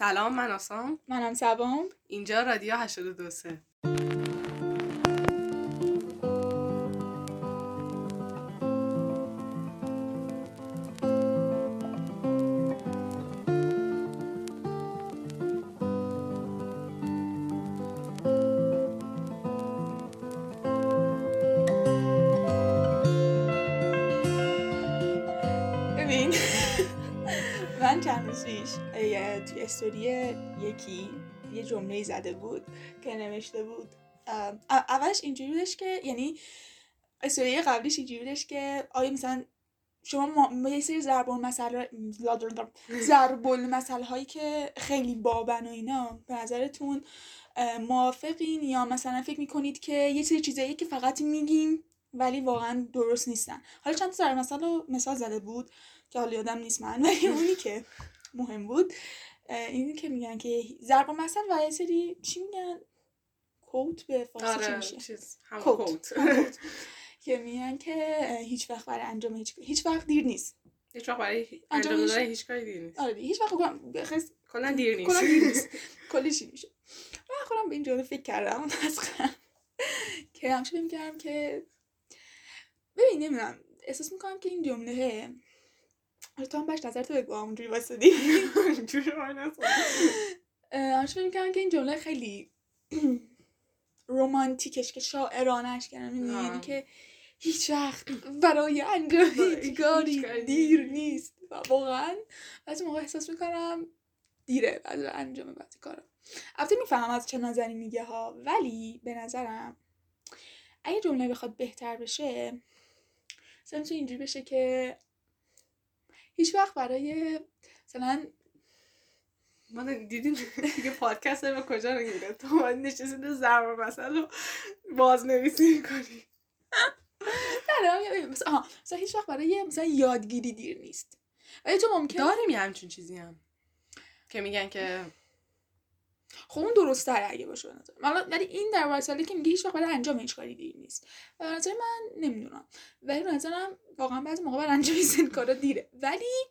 سلام من آسام. منم سبام. اینجا رادیو 82 یکی یه جمله زده بود که نوشته بود اولش اینجوری بودش که یعنی استوری قبلیش اینجوری بودش که آیا مثلا شما ما یه سری ضرب المثل ضرب المثل هایی که خیلی بابن و اینا به نظرتون موافقین؟ یا مثلا فکر می‌کنید که یه سری چیزایی که فقط میگیم ولی واقعا درست نیستن؟ حالا چند تا رو مثال زده بود که حالا یادم نیست من ولی اونی که مهم بود. اه، اینی که میگن که ضرب مثل و یه سری چی میگن؟ کوت به فارسی چی آره میشه؟ چیز هم کوت. که میگن که هیچ وقت برای انجام هیچ هیچ وقت دیر نیست. هیچ وقت برای انجام دادن هیچ کاری دیر نیست. آره هیچ وقت خیلی کلا دیر نیست. کلا دیر نیست. کلی چی میشه. من خودم به این جمله فکر کردم. اصلا که همش می‌کردم که ببین نمی‌دونم. احساس می‌کنم که این جمله حالا تو هم باش نظر تو بگو اونجوری واسدی جوری وای نسا. همش فکر که این جمله خیلی رومانتیکش که شاعرانش کردم. یعنی که هیچ وقت برای انجام هیچ کاری دیر نیست و واقعا بعضی موقع احساس می‌کنم دیره بعد انجام بعضی کارا البته می‌فهمم از چه نظری میگه ها ولی به نظرم اگه جمله بخواد بهتر بشه مثلا اینجوری بشه که هیچ وقت برای مثلا ما دیدیم دیگه پادکست به کجا رو گیره تو باید نشستی دو ضرب مثلا رو باز نویسی می‌کنی. نه مثلا مثلا هیچ وقت برای مثلا یادگیری دیر نیست. ولی تو ممکن داریم یه همچین چیزی هم. که میگن که خب اون درست تره اگه باشه به نظر من. ولی این در وایسالی که میگه هیچ وقت برای انجام هیچ کاری دیر نیست. به نظر من نمی‌دونم. ولی به نظرم واقعا بعضی موقع برای انجام این کارا دیره. ولی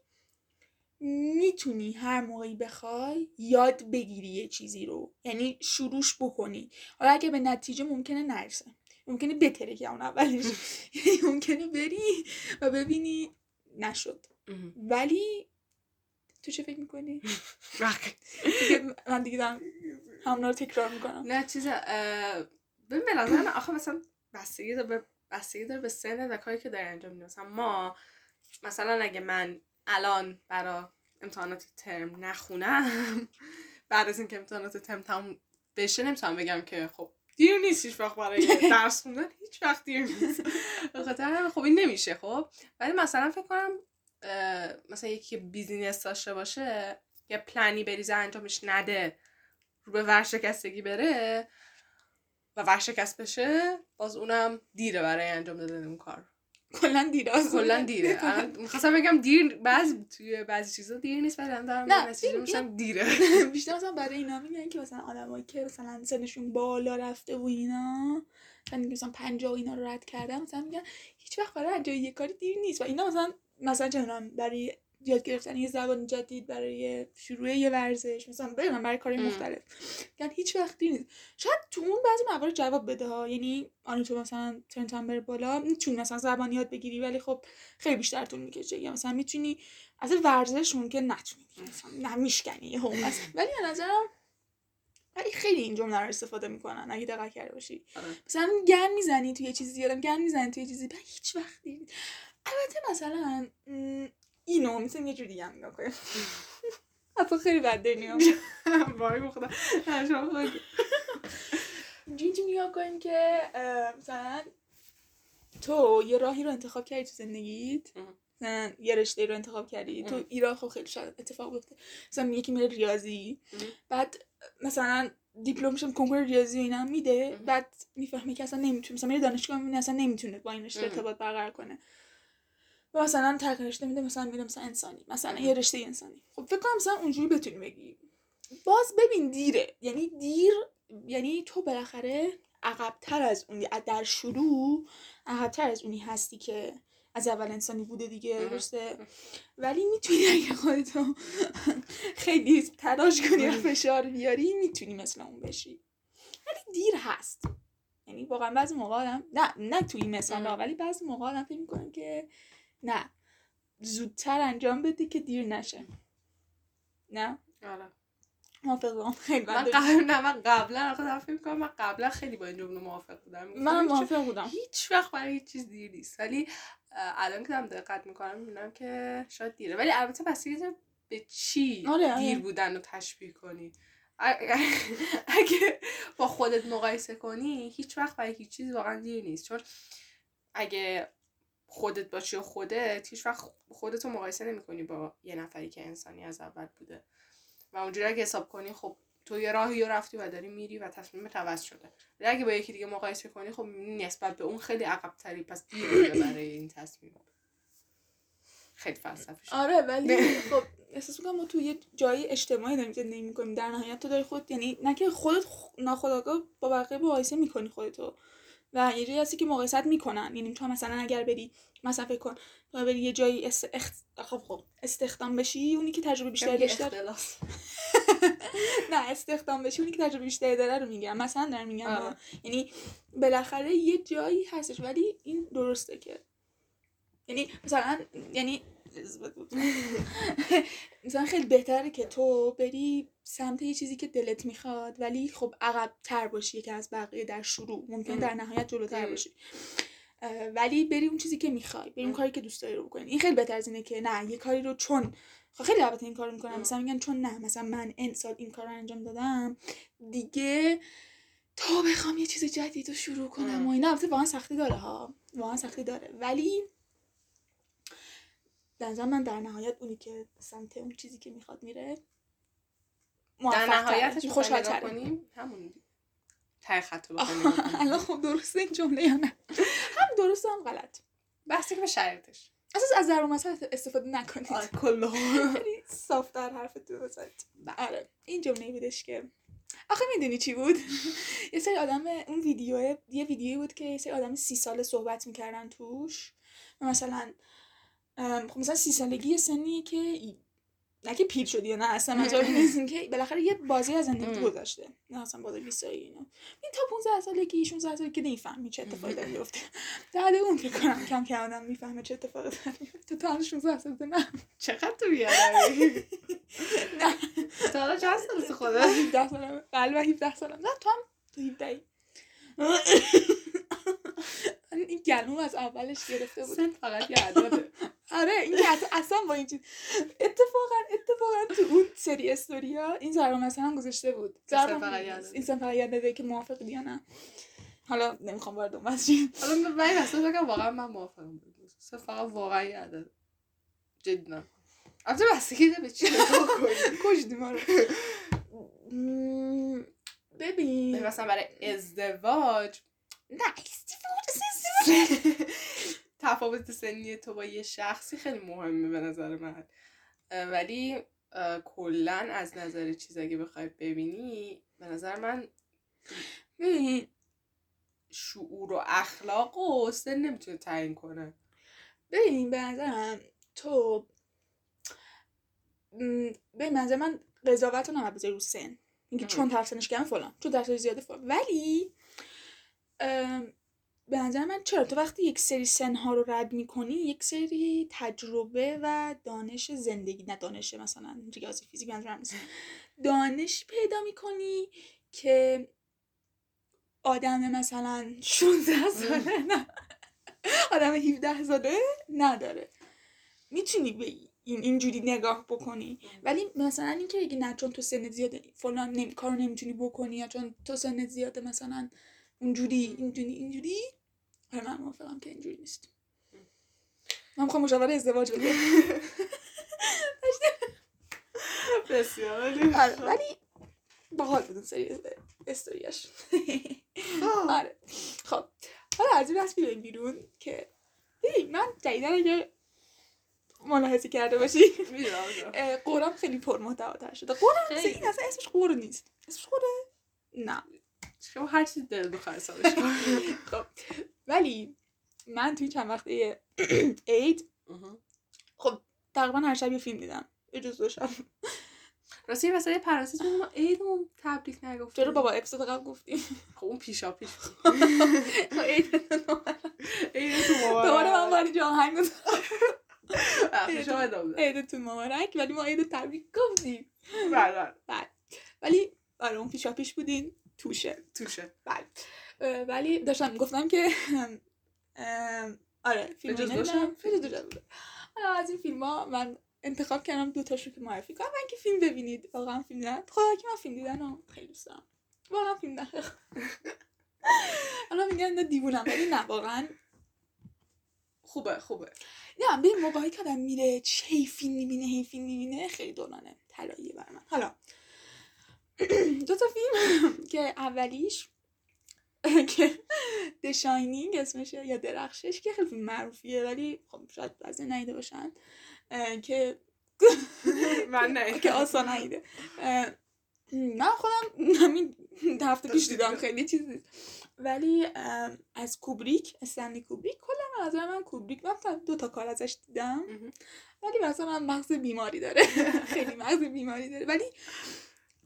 می‌تونی هر موقعی بخوای یاد بگیری یه چیزی رو. یعنی شروعش بکنی. حالا اگه به نتیجه ممکنه نرسه. ممکنه بتره که اون اولش. یعنی ممکنه بری و ببینی نشد. ولی تو چه فکر می‌کنی؟ دیگه من دیگه دارم همونا رو تکرار می‌کنم. نه چیز ببین من آخه مثلا بستگی داره به بستگی داره به سن و کاری که داری انجام میدی. مثلا ما مثلا اگه من الان برا امتحانات ترم نخونم بعد از اینکه امتحانات ترم تموم بشه نمی‌تونم بگم که خب دیر نیست هیچ وقت برای درس خوندن هیچ وقت دیر نیست. به خاطر خب این نمیشه خب. ولی مثلا فکر کنم مثلا یکی که بیزینس داشته باشه یا پلنی بریزه انجامش نده رو به ورشکستگی بره و ورشکست بشه باز اونم دیره برای انجام دادن اون کار. کلا دیره کلا دیره. می‌خواستم بگم دیر بعضی توی بعضی چیزا دیر نیست ولی دارم میشم دیره. بیشتر مثلا برای اینا میگن که مثلا آدمایی که مثلا سنشون بالا رفته و اینا مثلا مثلا 50 و اینا رو رد کردن مثلا میگن هیچ وقت برای انجام یه کاری دیر نیست و اینا مثلا مثلا چه برای یاد گرفتن یه زبان جدید برای شروع یه ورزش مثلا بگم برای کارهای ام. مختلف. میگن هیچ وقت دیر نیست. شاید تو اون بعضی موارد جواب بده ها. یعنی آن تو مثلا هم بره بالا می‌تونی مثلا زبان یاد بگیری ولی خب خیلی بیشتر طول می‌کشه. یا مثلا می‌تونی از ورزش ممکن نتونی. مثلا نمیشکنی یهو. مثلا ولی به نظرم ولی خیلی این جمله رو استفاده می‌کنن. اگه دقت کرده باشی. آره. مثلا گن می‌زنی توی یه چیزی یادم گن می‌زنی توی یه چیزی. هیچ وقت دیر نیست. البته مثلا اینو مثلا یه جور دیگه هم نگاه کنیم حتی خیلی بد می‌کنی. وای به خدا نه، شما خود- نگاه کنیم که مثلا تو یه راهی رو انتخاب کردی تو زندگیت. مثلا یه رشته رو انتخاب کردی تو. ایران خب خیلی شاید اتفاق بیفته مثلا یکی میره ریاضی. بعد مثلا دیپلمش هم کنکور ریاضی و اینا میده. بعد می‌فهمه که اصلا نمی‌تونه مثلا میره دانشگاه می‌بینه اصلا نمی‌تونه با این رشته. ارتباط برقرار کنه و مثلا ترک رشته میده مثلا میره مثلا انسانی مثلا. یه رشته انسانی. خب فکر کنم مثلا اونجوری بتونی بگی. باز ببین دیره. یعنی دیر یعنی تو بالاخره عقبتر از اونی در شروع عقبتر از اونی هستی که از اول انسانی بوده دیگه. درسته؟ ولی می‌تونی اگه خودتو خیلی تلاش کنی و فشار بیاری می‌تونی مثل اون بشی. ولی دیر هست. یعنی واقعا بعضی موقع آدم نه نه توی اه. ولی بعضی موقع آدم فکر می‌کنه که نه. زودتر انجام بده که دیر نشه. نه؟ آره. موافقم خیلی من قبل نه من قبلا دارم فکر می‌کنم من قبلا خیلی با این جمله موافق بودم. من موافق بودم. هیچ وقت برای هیچ چیز دیر نیست. ولی الان که دارم دقت می‌کنم می‌بینم که شاید دیره. ولی البته بستگی به چی آره، آره. دیر بودن رو تشبیه کنی؟ اگه با خودت مقایسه کنی هیچ وقت برای هیچ چیز واقعا دیر نیست. چون اگه خودت باشی و خودت هیچ وقت خودتو مقایسه نمی‌کنی با یه نفری که انسانی از اول بوده. و اونجوری اگه حساب کنی خب تو یه راهی رو رفتی و داری میری و تصمیم عوض شده. ولی اگه با یکی دیگه مقایسه کنی خب نسبت به اون خیلی عقب تری پس دیر برای این تصمیم. خیلی فلسفی شد آره ولی خب احساس می‌کنم ما تو یه جایی اجتماعی داریم زندگی می‌کنیم در نهایت تو داری خود یعنی نه که خودت خ- ناخودآگاه با بقیه مقایسه می‌کنی خودتو. و یه جایی هستی که مقایست می‌کنن. یعنی تو مثلا اگر بری مثلا فکر کن تو بری یه جایی است... اخ... خب خب استخدام بشی اونی که تجربه بیشتری داشته نه استخدام بشی اونی که تجربه بیشتری داره رو میگم. مثلا دارم میگم آره. یعنی بالاخره یه جایی هستش ولی این درسته که یعنی مثلا یعنی مثلا خیلی بهتره که تو بری سمت یه چیزی که دلت می‌خواد ولی خب عقب تر باشی که از بقیه در شروع ممکن. در نهایت جلوتر. باشی ولی بری اون چیزی که می‌خوای بری اون. کاری که دوست داری رو بکنی این خیلی بهتر از اینه که نه یه کاری رو چون خیلی البته این کارو می‌کنن ام. مثلا میگن چون نه مثلا من این سال این کار رو انجام دادم دیگه تا بخوام یه چیز جدید رو شروع کنم. و اینا البته واقعا سختی داره ها واقعا سختی داره ولی نظر من در نهایت اونی که سمت اون چیزی که می‌خواد میره در نهایتش خوشحال‌تره. کنیم همون ته خط رو. الان خب درسته این جمله یا نه؟ هم درست هم غلط. بحثی که به شرایطش. اساس از ضرب المثل استفاده نکنید. کلا خیلی صافتر حرفتون بزنید آره این جمله بودش که آخه می‌دونی چی بود؟ یه سری آدم اون ویدیو یه ویدیویی بود که یه سری آدم سی ساله صحبت می‌کردن توش. مثلا خب مثلا سی سالگی یه سنیه که نه که پیر شدی یا نه اصلا این نیست که بالاخره یه بازی از زندگی. گذاشته نه اصلا بازی 20 سالگی اینا. این تا 15 سالگی 16 سالگی که نمی‌فهمی چه اتفاقی داره میفته بعد اون فکر کنم کم کم آدم می‌فهمه چه اتفاقی داره تو تا 16 سالته نه. چقدر تو بیادمی نه. تا حالا چند سال تو خودت؟ 17 سالم قلب 17 سالم نه تو هم تو 17 این گلوم از اولش گرفته بود. فقط یه عدده. آره این که اصلا, با این چیز اتفاقا اتفاقا تو اون سری استوریا این ضرب مثلا هم گذاشته بود. این سن فقط عدده که موافق یا نه. حالا نمی‌خوام وارد اون شیم. حالا من اصلا بگم واقعا من موافقم. بود فقط واقعا جدی نه. البته بستگی داره به چی کشتی ما رو ببین. مثلا برای ازدواج. نه ازدواج تفاوت سنی تو با یه شخصی خیلی مهمه به نظر من. ولی کلا از نظر چیز اگه بخوای ببینی به نظر من ببین شعور و اخلاق و سن نمی‌تونه تعیین کنه. ببین به نظرم تو به نظر من قضاوت رو نباید بذاری رو سن. اینکه. چون طرف سنش کمه فلان. چون طرف زیاده فلان. ولی ام، به نظر من چرا؟ تو وقتی یک سری سنها رو رد می‌کنی یک سری تجربه و دانش زندگی نه دانش مثلا ریاضی فیزیک منظورم نیست. دانش پیدا می‌کنی که آدم مثلا 16 ساله نه. آدم 17 ساله نداره. می‌تونی به این اینجوری نگاه بکنی. ولی مثلا اینکه اگه نه چون تو سنت زیاده فلان نمی... کارو نمی‌تونی بکنی یا چون تو سنت زیاده مثلا اونجوری اینجوری اینجوری آره من موافقم که اینجوری نیست. من می‌خوام مشاوره ازدواج بده بسیار. آره ولی باحال بود اون سری استوریاش آره. خب حالا از این بحث بیایم بیرون که ببین من جدیدن اگه ملاحظه کرده باشی. قرم خیلی پرمحتواتر شده. قرم خیلی. این اصلا اسمش قور نیست. اسمش قوره؟ نه. شما هر چیز دل بخواه حسابش خب. ولی من توی چند وقته عید خب تقریبا هر شب یه فیلم دیدم. یه جز دو شب. راستی یه وسط پرانتز ما عیدمون تبریک نگفتیم. چرا بابا اپیزود قبل گفتیم. خب اون پیشا پیش خب، عیدتون مبارک. دوباره من باری جا آهنگ. عیدتون مبارک ولی ما عید تبریک گفتیم. بله. ولی آره اون پیشا پیش بودین. توشه. توشه. بله. ولی داشتم گفتم که آره فیلم بوده. حالا از این فیلم ها من انتخاب کردم دو تاشو که معرفی کنم. من که فیلم ببینید واقعا فیلم دیدن خدا که من فیلم دیدن رو خیلی دوست دارم. واقعا فیلم دیدن حالا میگن اینا دیوونم ولی نه واقعا خوبه خوبه. نه به این موقعی که آدم میره چه هی فیلم می‌بینه هی فیلم می‌بینه خیلی دورانه طلاییه برای من. حالا دو تا فیلم که اولیش که The Shining اسمشه یا درخشش که خیلی معروفیه ولی خب شاید بعضی نیده باشن که من نه که آسان نیده من خودم همین هفته پیش دیدم خیلی چیز نیست. ولی از کوبریک استنلی کوبریک کلا نظر من کوبریک من دو تا کار ازش دیدم. ولی مثلا مغز بیماری داره. خیلی مغز بیماری داره. ولی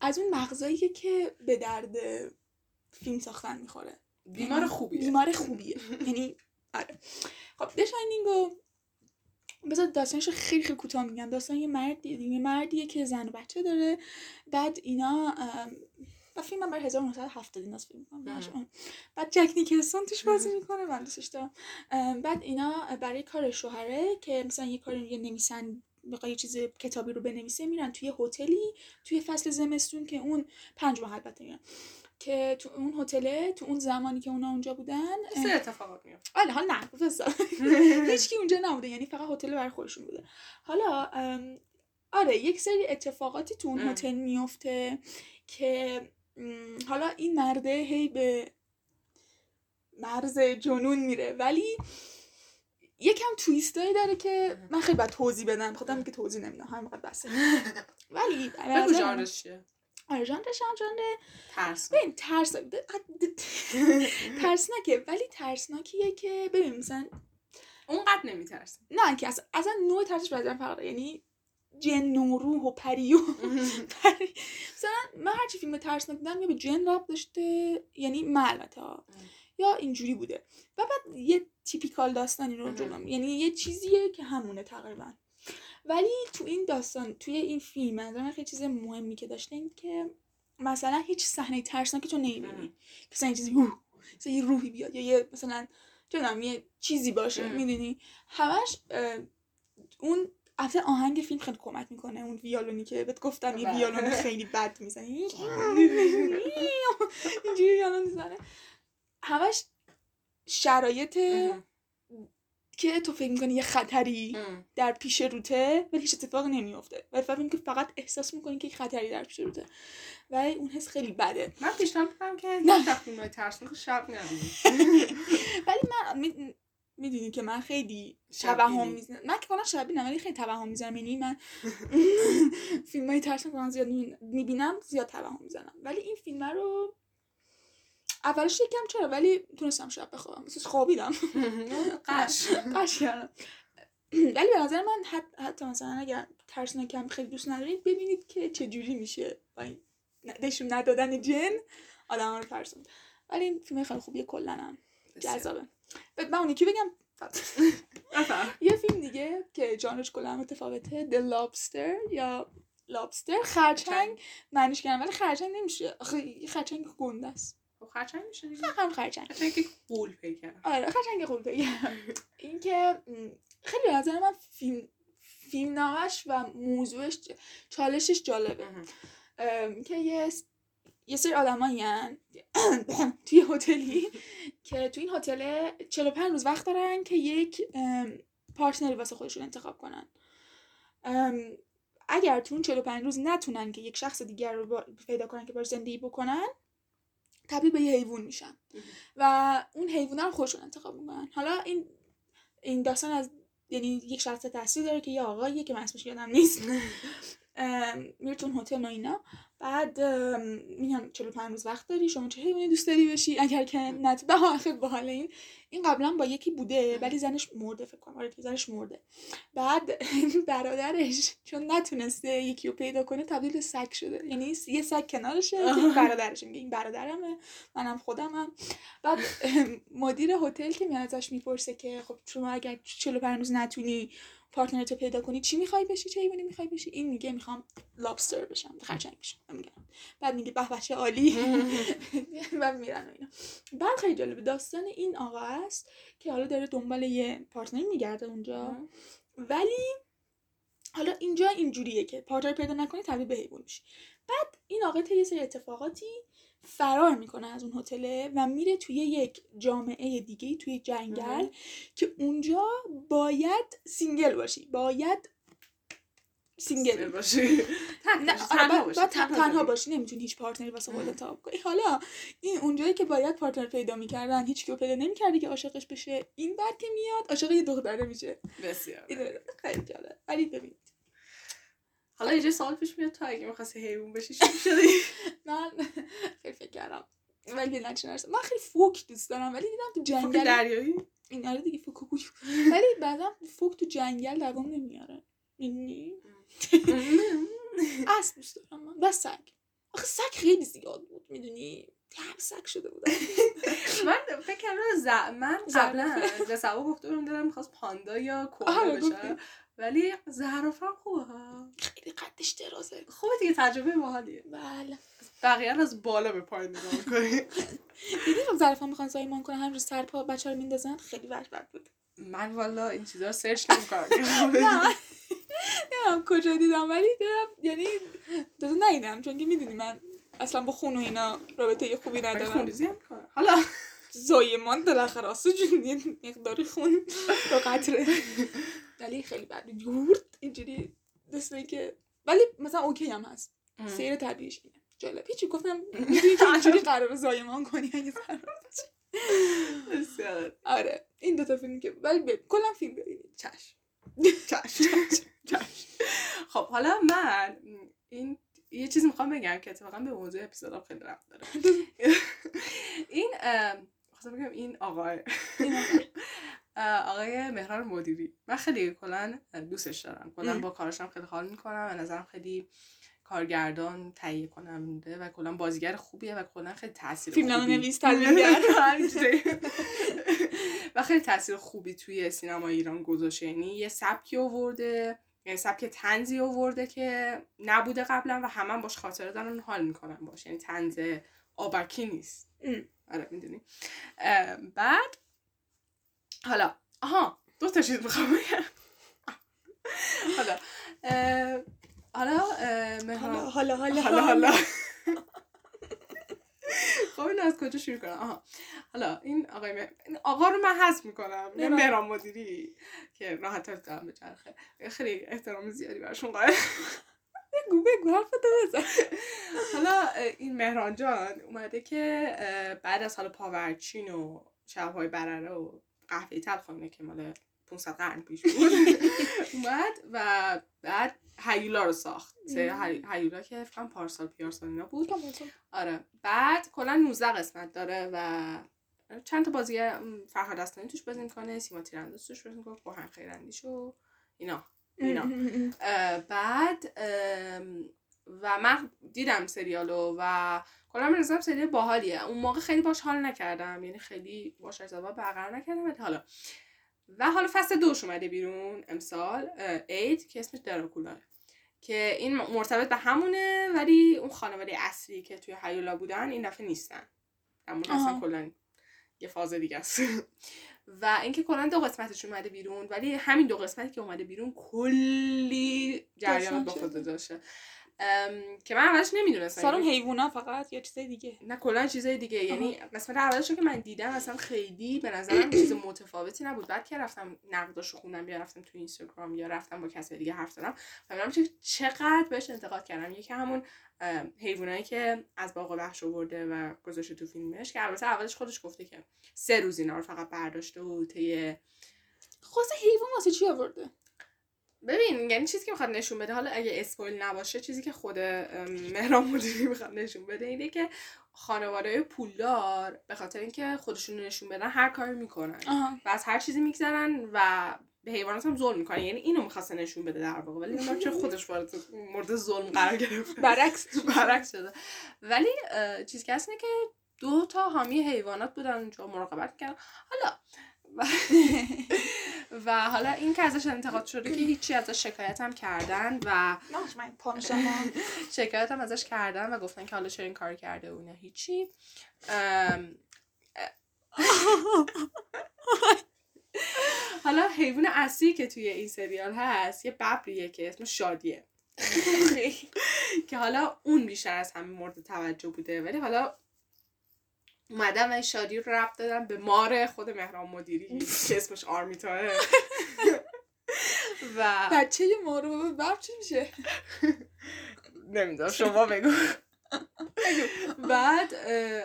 از اون مغزایی که به درد فیلم ساختن می‌خوره. بیمار خوبیه. بیمار خوبیه. یعنی آره. خب دشاینینگو بذار داستانش خیلی خیلی کوتاه میگم. داستان یه مردیه یه مردیه که زن و بچه داره. بعد اینا و فیلم هم برای 1970 اینا فیلم. بعد جک نیکلسون توش بازی می‌کنه. من دوستش دارم. بعد اینا برای کار شوهره که مثلا یه کاری یه نویسن بخواد یه چیز کتابی رو بنویسه میرن توی هتلی توی فصل زمستون که اون پنج ماه البته میرن. که تو اون هتله تو اون زمانی که اونا اونجا بودن سه اتفاقات میفته آره حالا نه بفرستم هیچ کی اونجا نبوده یعنی فقط هتل برای خودشون بوده. حالا آره یک سری اتفاقاتی تو اون. هتل میفته که حالا این مرده هی به مرز جنون میره ولی یکم تویستایی داره که من خیلی باید توضیح بدم خودم که توضیح نمیدم همینقدر بسه ولی بگو ژانرش چیه؟ آره ژانرش هم ژانر ترس. ببین ترس ترسناکه ولی ترسناکیه که ببین مثلا اونقدر نمیترسه. نه که اصلا, اصلا نوع ترسش بعضی فرق. یعنی جن و روح و پری و پری. مثلا من هرچی فیلم ترسناک دیدم یا به جن رب داشته یعنی البته ها. یا اینجوری بوده. و بعد یه تیپیکال داستانی رو. جلوم. یعنی یه چیزیه که همونه تقریبا. ولی تو این داستان توی این فیلم از من خیلی چیز مهمی که داشته این که مثلا هیچ صحنه ترسناکی تو نمی‌بینی مثلا یه چیزی اوه، مثلا یه روحی بیاد یا یه مثلا چه می‌دونم، یه چیزی باشه. می‌دونی همش اون البته آهنگ فیلم خیلی کمک می‌کنه اون ویالونی که بهت گفتم یه بله. ویالون خیلی بد می‌زنه اینجوری ویالون می‌زنه همش شرایط. که تو فکر می‌کنی یه خطری. در پیش روته ولی هیچ اتفاقی نمیفته و فکر که فقط احساس می‌کنی که یک خطری در پیش روته. ولی اون حس خیلی بده. من پیشنهاد می‌کنم که نه. فیلم های ترسناک شب ولی من می... می‌دونی که من خیلی. توهم می‌زنم. من که کنم شبیه ولی خیلی توهم می‌زنم. یعنی من فیلم های ترسناک من زیاد می‌بینم زیاد توهم می‌زنم. ولی این فیلم رو اولش یکم چرا ولی تونستم شب بخوابم. خوابیدم. قش. قش کردم. ولی به نظر من حت- حتی مثلا اگر ترسناکم خیلی دوست ندارید ببینید که چه جوری میشه. با این نشون ندادن جن آدم رو ترسون ولی این فیلم خیلی خوبیه کلا هم. جذابه. من اون یکی بگم. بفرم. یه فیلم دیگه که جانرش کلا متفاوته The Lobster یا لابستر خرچنگ. معنیش کردم ولی خرچنگ نمیشه. آخه خرچنگ گنده است. خرچنگ میشه دیگه؟ هم خرچنگ. خرچنگ قول پیکر. آره خرچنگ خوب بگم این که م، خیلی به نظر من فیلم فیلم نامش و موضوعش چالشش جالبه. که یه یه سری آدمایی توی هتلی که توی این هتل 45 روز وقت دارن که یک پارتنری واسه خودشون انتخاب کنن. اگر تو اون 45 روز نتونن که یک شخص دیگر رو پیدا کنن که باش زندگی بکنن تبدیل به یه حیوان میشن. و اون حیونا رو خودشون انتخاب می‌کنن. حالا این این داستان از یعنی یک شخص تاثیر داره که یه آقاییه که من اسمش یادم نیست. میره تو اون هتل و اینا. بعد میگن 45 روز وقت داری شما چه حیوانی دوست داری بشی اگر که نت به خیلی باحال این. این قبلا با یکی بوده ولی زنش مرده فکر کنم. آره زنش مرده. بعد برادرش چون نتونسته یکی رو پیدا کنه تبدیل به سگ شده. یعنی یه سگ کنارشه که این برادرشه میگه. این برادرمه منم خودمم. بعد مدیر هتل که میاد ازش می‌پرسه که خب شما اگر 45 روز نتونی پارتنرت پیدا کنی چی می‌خوای بشی؟ چه حیوانی می‌خوای بشی؟ این میگه می‌خوام لابستر بشم خرچنگ بشم میگم بعد میگه به به چه عالی. و میرن و اینا. بعد خیلی جالبه داستان این آقا است که حالا داره دنبال یه partner میگرده اونجا. ولی حالا اینجا اینجوریه که partner پیدا نکنی تبدیل به حیوان میشی. بعد این آقا طی یه سری اتفاقاتی فرار می‌کنه از اون هتله و میره توی یک جامعه دیگه توی جنگل. که اونجا باید single باشی باید single باشی. نه تنها آره، باشی. باشی نمی‌تونی هیچ partner ی واسه خودت انتخاب کنی. حالا این اونجایی که باید partner پیدا می‌کردن هیچ کیو پیدا نمی‌کردی که عاشقش بشه این بعد که میاد عاشق یه دختره میشه. بسیار اینو خیلی جالب. ولی ببین حالا یه جای سوال پیش میاد تو اگه می‌خواستی حیوان بشی چی شدی من خیلی فکر کردم. ولی نتیجه من خیلی فوک دوست دارم ولی دیدم تو جنگل دریایی؟ این آره دیگه فوک ولی بعدا فوک تو جنگل دوام نمیاره. می‌دونی؟ اسب دوست دارم من. و سگ. آخه سگ خیلی زیاد بود می‌دونی؟ هم سگ شده بودم من فکر کردم. من. قبلا به سبا گفته بودم دلم می‌خواست پاندا یا آره، بشه. گفتی. ولی هم خوبه ها؟ خیلی قدش درازه. خوبه دیگه تجربه باحالیه. بله. بقیه رو از بالا به پایین نگاه می‌کنی. دیدی خب ظرفا می‌خوان زایمان کنن همینجور سر پا بچه رو میندازن؟ خیلی وحشت بود. من والا این چیزا رو سرچ نمی‌کنم. نه. نمی‌دونم کجا دیدم؟ ولی دیدم یعنی تازه ندیدم چون که می‌دونی من اصلا با خون و اینا رابطه خوبی ندارم. هم حالا زایمان بالاخره آسو جون یه مقداری خون با قطره. ولی خیلی بد یورد اینجوری مثل که ولی مثلا اوکی هم هست. سیر طبیعیش اینه. جالب هیچی گفتم. می‌دونی که اینجوری قرار زایمان کنی اگه بسیار. آره. این دوتا فیلم که ولی کلا فیلم ببینید. چشم. چشم. خب حالا من این یه چیزی می‌خوام بگم که اتفاقا به موضوع اپیزودم خیلی ربط داره. این خواستم بگم این آقای. آقای مهران مدیری. من خیلی کلا دوستش دارم. کلا. با کارشم خیلی حال می‌کنم. و نظرم خیلی کارگردان تهیه کننده و کلا بازیگر خوبیه و کلا خیلی تاثیر خوبی نویس،. و خیلی تاثیر خوبی توی سینما ایران گذاشته. یعنی یه سبکی آورده یعنی سبک تنزی آورده که نبوده قبلا و همه هم باش خاطره دارن حال می‌کنن باش. یعنی تنز آبکی نیست. آره می‌دونی؟ بعد حالا آها دو تا چیز می‌خوام بگم. حالا حالا حالا حالا حالا حالا خب این از کجا شروع کنم؟ آها. حالا این آقای مه- این آقا رو من حذف می‌کنم. یه مهران. مدیری که راحت تر دارم به چرخه. خیلی احترام زیادی برشون قائل. بگو بگو حرفتو بزن. حالا این مهران جان اومده که بعد از حالا پاورچین و شبهای برره و قهوه تلخ و اینا که مال 500 قرن پیش بود. اومد و بعد هیولا رو ساخت. هیولا که فکرم پارسال پیارسال اینا بود. کن. آره. بعد کلا 19 قسمت داره و چند تا بازیگر م، فرهاد دستانی توش بازی می‌کنه سیما تیرانداز توش بازی می‌کنه با هم خیراندیش و اینا. اینا. بعد و من دیدم سریالو و کلا به نظرم سریال باحالیه. اون موقع خیلی باش حال نکردم. یعنی خیلی باش ارتباط برقرار نکردم. ولی حالا. و حالا فصل دوش اومده بیرون امسال اید که اسمش دراکولا. که این مرتبط به همونه ولی اون خانواده اصلی که توی هیولا بودن این دفعه نیستن. همون اصلا. کلا یه فاز دیگه است. و اینکه کلا دو قسمتش اومده بیرون ولی همین دو قسمتی که اومده بیرون کلی جریان با خود. داشته. که من اولش نمی‌دونستم سالن حیوونا فقط یا چیزای دیگه؟ نه کلا چیزای دیگه. یعنی قسمت اولش که من دیدم اصلا خیلی به نظرم چیز متفاوتی نبود. بعد که رفتم نقداشو خوندم یا رفتم تو اینستاگرام یا رفتم با کسای دیگه حرف زدم فهمیدم چه چقدر بهش انتقاد کردم. یکی همون حیوانایی که از باغ وحش آورده و گذاشته تو فیلمش که البته اولش خودش گفته که سه روز اینا رو فقط برداشته و طی خلاص حیوان واسه چی آورده؟ ببین یعنی چیزی که می‌خواد نشون بده. حالا اگه اسپویل نباشه چیزی که خود مهران مدیری می‌خواد نشون بده اینه که خانواده پولدار به خاطر اینکه خودشون نشون بدن هر کاری می‌کنن. آها. و از هر چیزی میگذرن و به حیوانات هم ظلم می‌کنن. یعنی اینو می‌خواسته نشون بده در واقع. ولی نمی‌دونم چرا خودش وارد مورد ظلم قرار گرفته. برعکس. برعکس شده. ولی اه، چیز که هست اینه که دو تا حامی حیوانات بودن اونجا مراقبت می‌کردن حالا و, حالا این که ازش انتقاد شده که هیچی ازش شکایت هم کردن و شکایت هم ازش کردن و گفتن که حالا چرا این کار کرده و اینا. هیچی. حالا حیوان اصلی که توی این سریال هست یه ببریه که اسمش شادیه. که حالا اون بیشتر از همه مورد توجه بوده ولی حالا اومدن و این شادی رو ربط دادن به مار خود مهران مدیری که اسمش آرمیتاه و بچه مارو بب چی میشه؟ نمی‌دونم شما بگو. بعد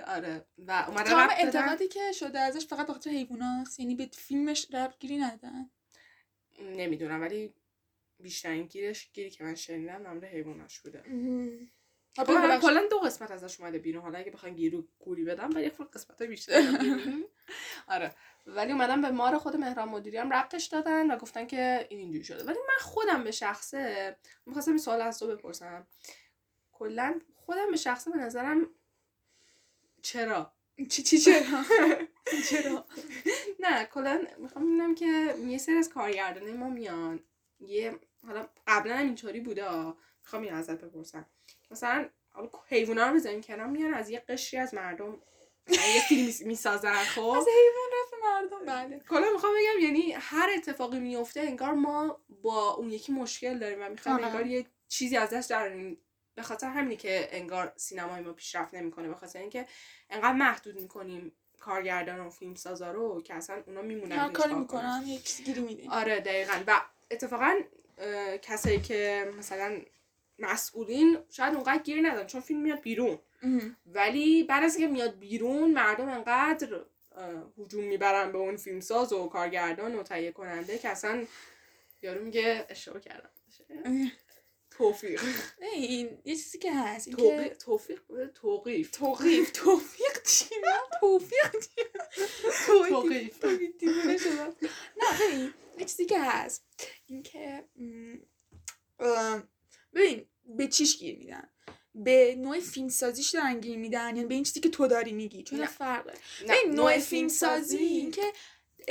آره. و اومدن تمام انتقادی که شده ازش فقط بخاطر حیواناست یعنی به فیلمش رب گیری ندن نمی‌دونم ولی بیشترین گیرش گیری که من شنیدم نمره حیواناش بوده. کلا ببخشید. کلا دو قسمت ازش اومده بیرون. حالا اگه بخواین گیرو گوری بدم ولی خود قسمت بیشتر آره. ولی اومدن به مار خود مهران مدیری هم ربطش دادن و گفتن که این اینجوری شده. ولی من خودم به شخصه می‌خواستم این سوال از تو بپرسم. کلا خودم به شخصه به نظرم چرا؟ چی چی چرا؟ چرا؟ نه کلا می‌خوام ببینم که یه سری از کارگردانای ما میان. یه حالا قبلا هم اینطوری بوده. می‌خوام این ازت بپرسم. مثلا حیونا رو بزنیم کنار میان از یه قشری از مردم یه فیلم می‌سازن خب؟ از حیوان رفت مردم بله. کلا می‌خوام بگم یعنی هر اتفاقی میفته انگار ما با اون یکی مشکل داریم و می‌خوایم آره. انگار یه چیزی ازش دراریم به خاطر همینی که انگار سینمای ما پیشرفت نمی‌کنه به خاطر اینکه انقدر محدود می‌کنیم کارگردان و فیلم سازا رو که اصلا اونا میمونن کاری کار کنن. می‌کنن یه چیزی گیری میدین آره دقیقا. و اتفاقا کسایی که مثلا مسئولین شاید اونقدر گیر ندن چون فیلم میاد بیرون. ولی بعد از اینکه میاد بیرون مردم انقدر هجوم می‌برن به اون فیلمساز و کارگردان و تهیه کننده که اصلا یارو میگه اشتباه کردم. توفیق. این یه چیزی که هست توفیق؟ توقیف. توقیف. توفیق چی؟ توفیق چی؟ توقیف. نه ببین یه چیزی که هست این که م، اه، ببین به چیش گیر میدن؟ به نوع فیلم سازیش دارن گیر میدن؟ یعنی به این چیزی که تو داری میگی؟ چون. فرقه. ببین نوع فیلم سازی این که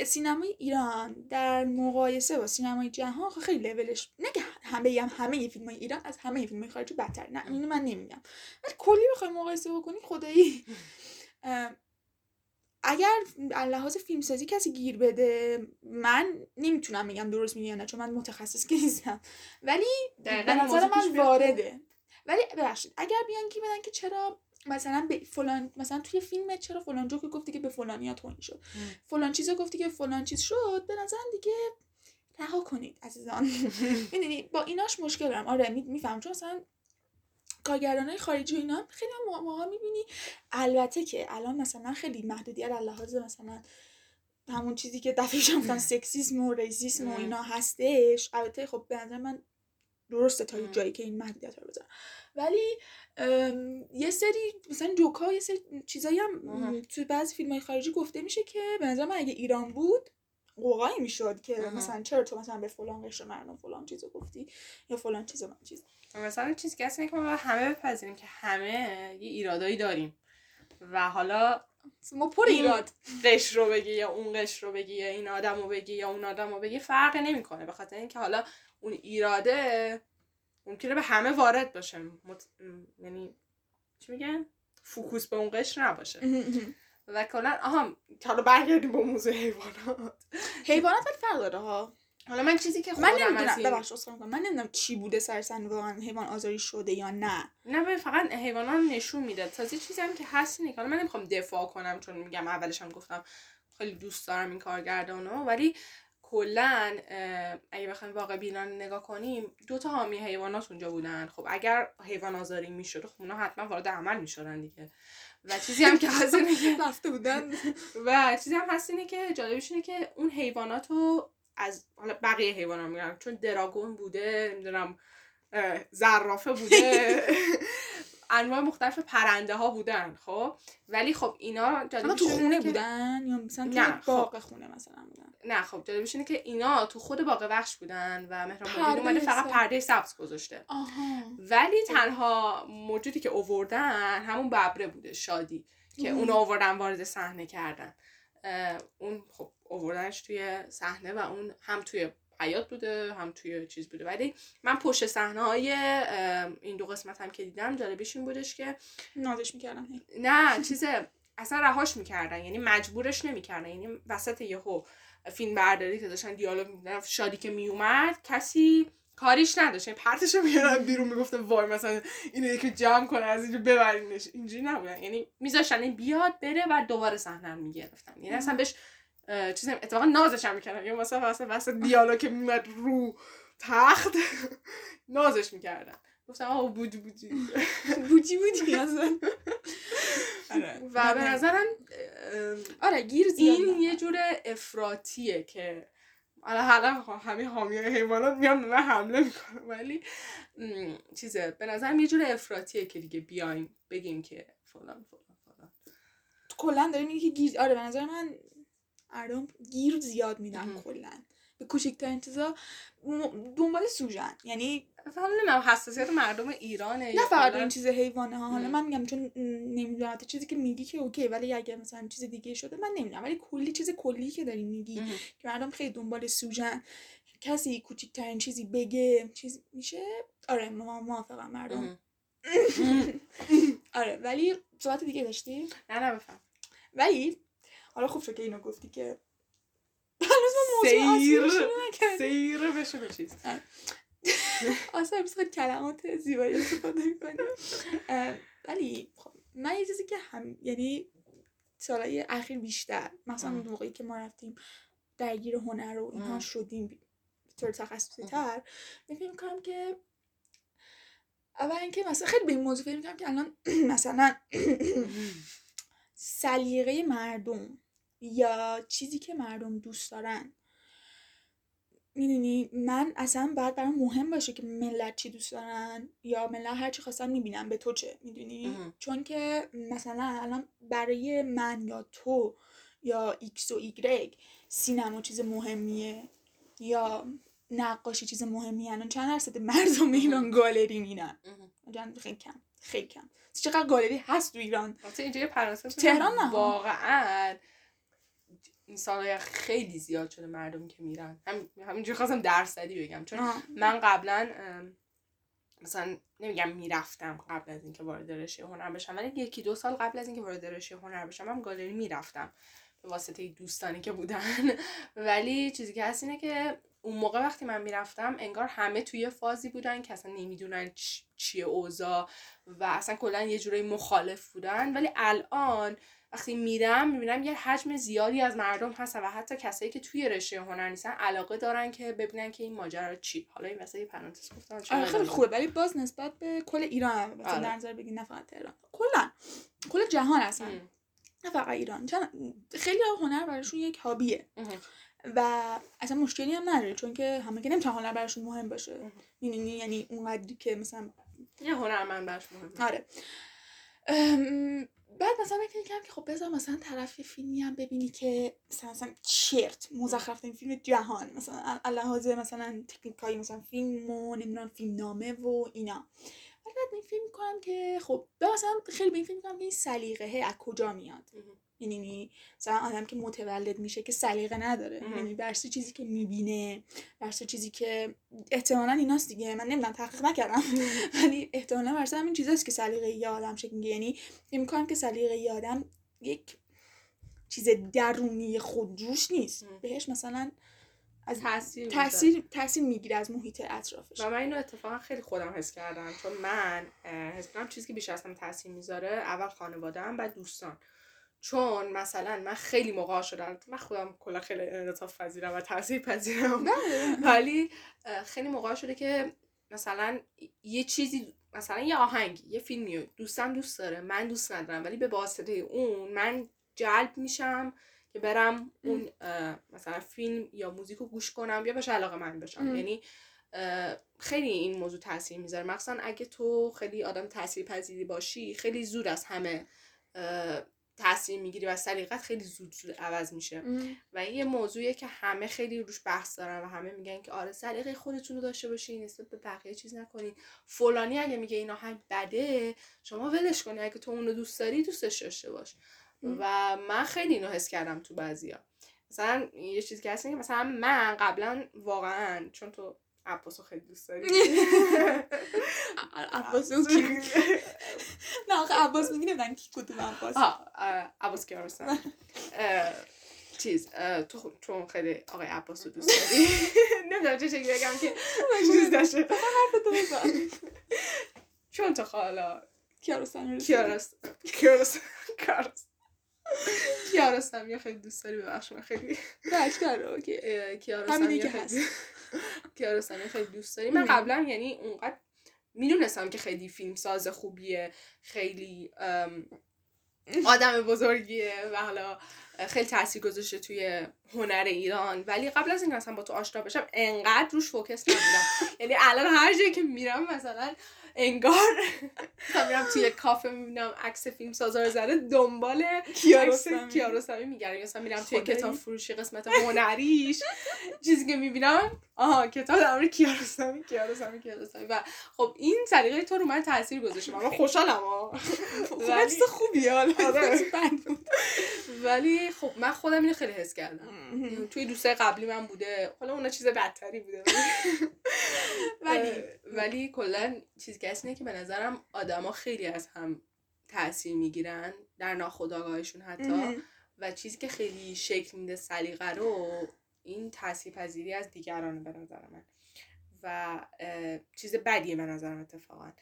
سینمای ایران در مقایسه با سینمای جهان خب خیلی لولش نه که همه هم همه فیلم های ایران از همه فیلم های خارجی بدتر. نه اینو من نمیگم. ولی کلی بخوای مقایسه بکنی خدایی. اگر از لحاظ فیلمسازی کسی گیر بده من نمی‌تونم بگم درست میگم یا نه چون من متخصص که نیستم. ولی به نظر من وارده. ولی ببخشید اگر بیان گیر بدن که چرا مثلا به فلان مثلا توی فیلم چرا فلان جو که گفتی که به فلانیا توهین شد؟ فلان چیزو گفتی که فلان چیز شد به نظرم دیگه رها کنید عزیزان. می‌دونی با ایناش مشکل دارم آره میفهم چون مثلا کارگردانای خارجی و اینا خیلی موقع موقع می‌بینی البته که الان مثلا خیلی محدودیت در لحاظ مثلا همون چیزی که دفعه پیش گفتم سکسیسم و ریزیسم و. اینا هستش البته خب به نظر من درسته تا. جایی که این محدودیت رو بذارن ولی یه سری مثلا جوکا یه سری چیزایی هم توی بعضی فیلم های خارجی گفته میشه که به نظر من اگه ایران بود قوقایی می‌شد که. مثلا چرا تو مثلا به فلان قشر مردم فلان چیزو گفتی یا فلان چیزو من چیز مثلا چیزی که هست که ما همه بپذیریم که همه یه ایرادایی داریم. و حالا ما پر ایراد. قشر رو بگی یا اون قشر رو بگی یا این آدم رو بگی یا اون آدم رو بگی فرق نمی‌کنه به خاطر اینکه حالا اون ایراده ممکنه به همه وارد باشه. مت... یعنی چی میگن؟ فوکوس به اون قشر نباشه. و کلا آها حالا برگردیم به موضوع حیوانات. حیوانات ولی فرق داره ها. حالا من چیزی که من نمی‌دونم. ببخش می‌کنم. من نمی‌دونم چی بوده سرسن واقعا حیوان آزاری شده یا نه. نه ببین فقط حیوانات رو نشون میده. تازه چیزی هم که هست اینه که من نمی‌خوام دفاع کنم چون میگم اولش هم گفتم خیلی دوست دارم این کارگردانو ولی کلا اگه بخوایم واقع بینانه نگاه کنیم دو تا حامی حیوانات اونجا بودن. خب اگر حیوان آزاری می‌شد خب اونا حتما وارد عمل می‌شدن دیگه. و چیزی هم که هست اینه که رفته بودن. و چیزی هم هست اینه که جالبش اینه که اون حیوانات رو از حالا بقیه حیوانات میگم چون دراگون بوده نمی‌دونم زرافه بوده. انواع مختلف پرنده ها بودن خب؟ ولی خب اینا تو خونه بودن یا مثلا نه، تو باغ خونه مثلا بودن؟ نه خب جالبش اینه که اینا تو خود باغ وحش بودن و مهران اومده فقط. پرده سبز گذاشته. ولی تنها موجودی که اووردن همون ببره بوده شادی که مم. اونو اووردن وارد صحنه کردن. اون خب اووردنش توی صحنه و اون هم توی حیات بوده هم توی چیز بوده. ولی من پشت صحنه های این دو قسمت هم که دیدم جالبش این بودش که نازش می‌کردم نه چیز اصلا رهاش می‌کردن. یعنی مجبورش نمی‌کردن. یعنی وسط یهو فیلم برداری که داشتن دیالوگ می‌کردن شادی که میومد کسی کاریش نداشت. یعنی پرتش میارن بیرون می‌گفته وای مثلا اینو یکی جمع کنه از اینجا ببرینش. اینجوری نبودن. یعنی میذاشتن این بیاد بره و دوباره صحنه می‌گرفتن. یعنی اصلا بهش چیز اتفاقا نازش هم می‌کردن یا مثلا واسه واسه دیالوگ که میمد رو تخت نازش می‌کردن گفتم آه بودی بودی بودی بودی اصلا آره. و به. نظرم آره گیر این. یه جور افراتیه که حالا حالا همه حامی حیوانات میان به من حمله می‌کنه ولی چیزه به نظرم یه جور افراتیه که دیگه بیایم بگیم که فلان فلان فلان کلا داری میگی که گیر آره به نظر من مردم گیر زیاد میدن. کلا. به کوچکترین چیزا دنبال سوژن. یعنی فقط نمی‌دونم حساسیت مردم ایرانه نه فقط این چیز حیوانه ها. حالا. من میگم چون نمی‌دونم چیزی که میگی که اوکی ولی اگه مثلا چیز دیگه شده من نمی‌دونم. ولی کلی چیز کلی که داری میگی. که مردم خیلی دنبال سوژن. کسی کوچکترین چیزی بگه چیز میشه؟ آره ما موافقم مردم. آره ولی صحبت دیگه داشتی؟ نه نه بفهم. ولی حالا خوب شد که اینو گفتی که هنوز ما سیر رو. سیر بشه به چیز امروز خیلی کلمات زیبایی استفاده می‌کنیم ولی خب من یه چیزی که هم یعنی سالهای اخیر بیشتر مثلا. اون موقعی که ما رفتیم درگیر هنر و اینها. شدیم به طور تخصصی تر فکر می‌کنم که اول اینکه مثلا خیلی به این موضوع فکر می‌کنم که الان مثلا سلیقه مردم یا چیزی که مردم دوست دارن. می‌دونی من اصلا باید برام مهم باشه که ملت چی دوست دارن یا ملت هر چی خواستن می‌بینن به تو چه می‌دونی. چون که مثلا الان برای من یا تو یا ایکس و ایگرگ سینما چیز مهمیه یا نقاشی چیز مهمیه. الان چند درصد مردم ایران گالری میرن خیلی کم خیلی کم. چقدر گالری هست تو ایران؟ اینجا تهران. نه. واقعا. این سالهای خیلی زیاد شده مردم که میرن. هم همینجوری خواستم درصدی بگم. چون آه. من قبلا مثلا نمیگم می‌رفتم قبل از اینکه وارد رشته هنر بشم ولی یکی دو سال قبل از اینکه وارد رشته هنر بشم هم گالری می‌رفتم. به واسطه دوستانی که بودن. ولی چیزی که هست اینه که اون موقع وقتی من می‌رفتم انگار همه توی فازی بودن که اصلا نمی‌دونن چیه اوضاع و اصلا کلا یه جورایی مخالف بودن. ولی الان وقتی میرم می‌بینم یه حجم زیادی از مردم هستن و حتی کسایی که توی رشته هنر نیستن علاقه دارن که ببینن که این ماجرا چی. حالا این واسه پرانتز گفتم چرا آره خیلی خوبه. ولی باز نسبت به کل ایران مثلا آره. در نظر بگی نه فقط تهران. کلا کل جهان اصلا. نه فقط ایران. چون خیلی هنر براشون یک هابیه. و اصلا مشکلی هم نداره چون که همه که نمی‌تونن هنر براشون مهم باشه. مهم. می‌دونی؟ یعنی اونقدری که مثلا یه هنرمند براش مهمه. آره. بعد مثلا فکر کردم که خب بذار مثلا طرف فیلمی هم ببینی که مثلا مثلا چرت مزخرف ترین فیلم جهان مثلا لحاظ مثلا تکنیکایی مثلا فیلم و نمی‌دونم فیلم نامه و اینا بعد این فیلم می‌کنم که خب مثلا خیلی به این فیلم می‌کنم که این سلیقه از کجا میاد. یعنی مثلا آدم که متولد میشه که سلیقه نداره. یعنی برس چیزی که می‌بینه برس چیزی که احتمالا ایناست دیگه. من نمی‌دونم تحقیق نکردم. ولی احتمالا برس همین چیزاست که سلیقه یه آدم شکل یعنی می‌کنم که سلیقه یه آدم یک چیز درونی خودجوش نیست. بهش مثلا از تاثیر. تاثیر تاثیر می‌گیره از محیط اطرافش. و من اینو اتفاقا خیلی خودم حس کردم. چون من حس کنم چیزی که بیشتر از تاثیر می‌ذاره اول خانواده‌ام بعد دوستان. چون مثلا من خیلی موقع شدم من خودم کلا خیلی انعطاف پذیرم و تاثیر پذیرم. ولی خیلی موقع شده که مثلا یه چیزی مثلا یه آهنگ یه فیلمی دوستم دوست داره من دوست ندارم ولی به واسطه اون من جلب میشم که برم اون مثلا فیلم یا موزیک رو گوش کنم یا بهش علاقه من بشم. یعنی خیلی این موضوع تاثیر می‌ذاره. مخصوصا اگه تو خیلی آدم تاثیر پذیری باشی خیلی زود از همه تاثیر می‌گیری و سلیقت خیلی زود زود عوض میشه. و این یه موضوعیه که همه خیلی روش بحث دارن و همه میگن که آره سلیقه خودتون رو داشته باشین نسبت به بقیه چیز نکنین. فلانی اگه میگه این آهنگ بده شما ولش کنی اگه تو اونو دوست داری دوستش داشته باش. و من خیلی اینو حس کردم تو بعضیا. مثلا یه چیزی که هست که مثلا من قبلا واقعا چون تو عباس رو خیلی دوست داری. عباس نه آخه عباس میگی نمیدن کی کدوم عباس. عباس کیارستمی چیز تو چون خیلی آقای عباس رو دوست داری؟ نمی‌دونم چه شکلی بگم که چیز داشته چون تو خالا کیارستمی کیارستمی خیلی دوست داری؟ ببخش من خیلی کیارستمی خیلی دوست داری؟ من قبلا یعنی اونقدر می‌دونستم که خیلی فیلم ساز خوبیه خیلی آدم بزرگیه و حالا خیلی تاثیر گذاشته توی هنر ایران. ولی قبل از اینکه اصلا با تو آشنا بشم انقدر روش فوکس نبودم. یعنی الان هر جایی که میرم مثلا انگار. میرم توی کافه می‌بینم عکس فیلم سازا رو زده دنبال کیارستمی. میگردم مثلا میرم توی کتاب فروشی قسمت هنریش. چیزی که می‌بینم آها کتاب در مورد کیارستمی کیارستمی کیارستمی. و خب این سلیقه تو رو من تاثیر گذاشته. من خوشحالم ها ولی خوبی آره. ولی خب من خودم اینو خیلی حس کردم. توی دوستای قبلی من بوده. حالا اونا چیز بدتری بوده. ولی ولی کلا چیزی که اینه که به نظرم آدما خیلی از هم تاثیر می‌گیرن در ناخودآگاهشون حتی. و چیزی که خیلی شکل میده سلیقه رو این تاثیر پذیری از دیگران به نظر من. و چیز بدیه به نظرم اتفاقا.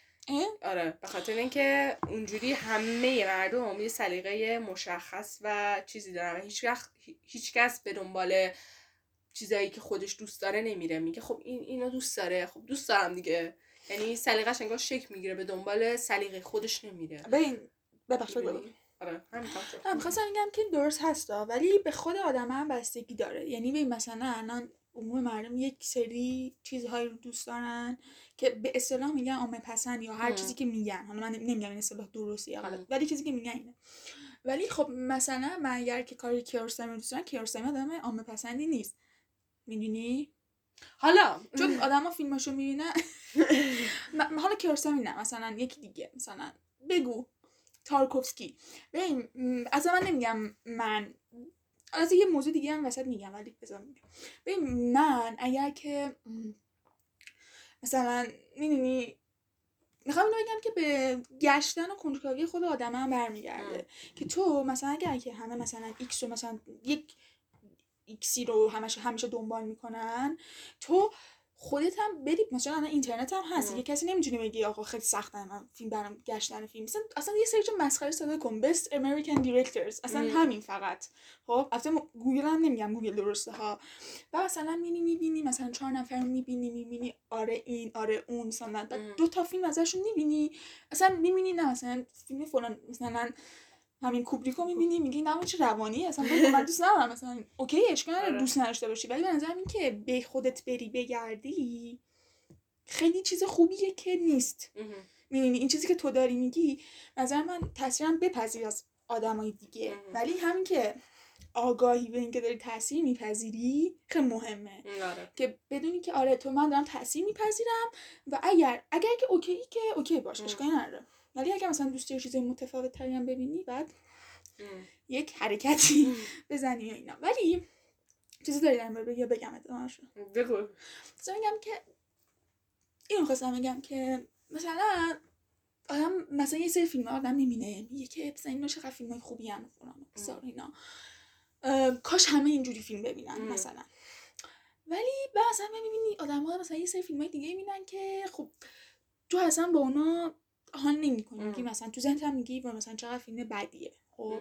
آره به خاطر اینکه اونجوری همه مردم یه سلیقه مشخص و چیزی دارن. هیچ وقت هیچ کس به دنبال چیزایی که خودش دوست داره نمیره. میگه خب این اینو دوست داره. خب دوست دارم دیگه. یعنی سلیقش انگار شک می‌گیره. به دنبال سلیقه خودش نمیره. ببین ببخشید آره همین خواستم میگم که درست هستا ولی به خود آدم هم بستگی داره. یعنی ببین مثلا الان عموم مردم یک سری چیزهایی رو دوست دارن که به اصطلاح میگن عامه پسند یا هر چیزی که میگن. حالا من نمیگم این اصطلاح درستی یا غلط ولی چیزی که میگن اینه. ولی خب مثلا من اگر که کاری کیارستمی دوست دارم کیارستمی آدم عامه پسندی نیست. می‌دونی؟ حالا چون آدما فیلماشو می‌بینن. حالا کیارستمی نه مثلا یکی دیگه. مثلا بگو. تارکوفسکی. ببین اصلا من نمیگم من. از یه موضوع دیگه هم وسط میگم ولی بذار ببین من اگر که مثلا می‌دونی؟ می‌خوام اینو بگم که به گشتن و کنجکاوی خود آدم هم برمیگرده که تو مثلا اگر که همه مثلا ایکس رو مثلا یک ایکسی رو همش همیشه دنبال می‌کنن. تو خودت هم برید مثلا اینترنت هم هست. یه کسی نمی‌تونه بگی آقا خیلی سخته من فیلم برام گشتن فیلم. مثلا اصلا یه search مسخره ساده کن. Best American directors. اصلا همین فقط. خب البته گوگل هم نمیگم. گوگل درسته ها و مثلا می‌بینی می‌بینی مثلا چهار نفر می‌بینی می‌بینی. آره این آره اون مثلا. دو تا فیلم ازشون می‌بینی. اصلا می‌بینی نه مثلا فیلم فلان مثلا همین کوبریکو می‌بینی میگی نه چه روانی اصلا من دوست ندارم مثلا OK اشکال آره. دوست نداشته باشی. ولی به نظرم این که به خودت بری بگردی خیلی چیز خوبیه که نیست. می‌بینی این چیزی که تو داری میگی نظر من تاثیرم بپذیر از آدمای دیگه. ولی همین که آگاهی به اینکه داری تاثیر میپذیری خیلی مهمه. آره. که بدونی که آره تو من دارم تاثیر میپذیرم و اگر اگر که اوکی که اوکی باشه اشکالی نداره. ولی اگر مثلا دوست داری چیزای متفاوت تری هم ببینی بعد یک حرکتی بزنی اینا. ولی چیزی داری در مورد یا بگم ادامهشو بگو. میگم که اینو خواستم بگم که مثلا آدم مثلا یه سری فیلم آدم می‌بینه. میگه که مثلا اینا چقدر فیلم های خوبی هم فلان اینا. کاش همه اینجوری فیلم ببینن مثلا. ولی بعضا می‌بینی آدم ها مثلا یه سری فیلم های دیگه می‌بینن که خب تو اصلا با اونا حال نمی‌کنی میگی مثلا تو ذهنت هم میگی مثلا چقدر فیلم بدیه. خب؟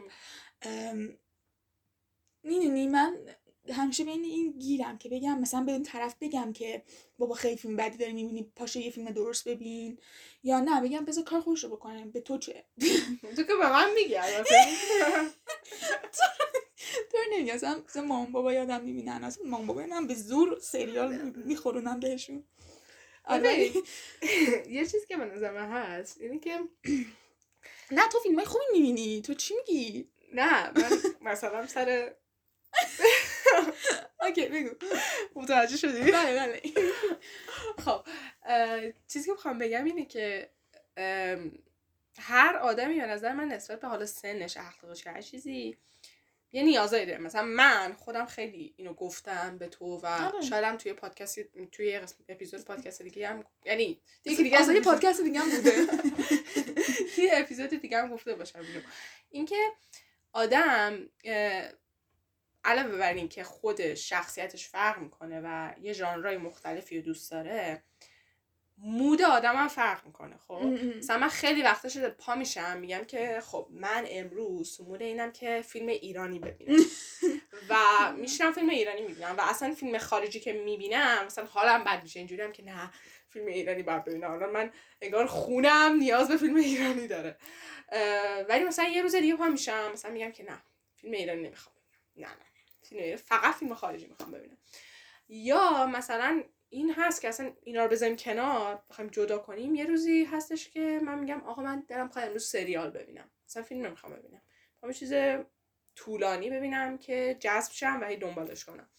می‌دونی من همیشه بین این گیرم که بگم مثلا به اون طرف بگم که بابا خیلی فیلم بدی داری می‌بینی پاشو یه فیلم درست ببین. یا نه بگم بذار کار خوش رو بکنم. به تو چه؟ تو که به من میگی تو نمیگم مثلا مام بابا یادم می‌بینن. اصلا مام بابا من به زور سریال میخورونم بهشون. آره، یه چیزی که به نظر من هست اینه که نه تو فیلم های خوبی می‌بینی تو چی میگی نه من مثلا سر اوکی بگو متوجه شدی بله بله خب چیزی که می‌خوام بگم اینه که هر آدمی به نظر من نسبت به حالا سنش اخلاقش هر چیزی یه نیازایی داره مثلا من خودم خیلی اینو گفتم به تو و آره. شایدم توی پادکست توی اپیزود پادکست دیگه هم یعنی دیگه دیگه از پادکست دیگه هم بوده. یه اپیزود دیگه هم گفته باشم اینو. اینکه آدم علاوه بر این که خود شخصیتش فرق می‌کنه و یه ژانرهای مختلفی رو دوست داره مود آدم هم فرق می‌کنه خب؟ مثلا من خیلی وقتا شده پا میشم میگم که خب من امروز مود اینم که فیلم ایرانی ببینم. و میشنم فیلم ایرانی می‌بینم و اصلا فیلم خارجی که می‌بینم مثلا حالم بد میشه اینجوری هم که نه فیلم ایرانی باید ببینم. حالا من انگار خونم نیاز به فیلم ایرانی داره. ولی مثلا یه روز دیگه پا میشم مثلا میگم که نه فیلم ایرانی نمی‌خوام ببینم. نه نه فیلم ایرانی- فقط فیلم خارجی می‌خوام ببینم. یا مثلا این هست که اصلا اینا رو بذاریم کنار بخوایم جدا کنیم. یه روزی هستش که من میگم آقا من دلم خواهد امروز سریال ببینم. مثلا فیلم نمی‌خوام ببینم. می‌خوام چیز طولانی ببینم که جذب شم و هی دنبالش کنم.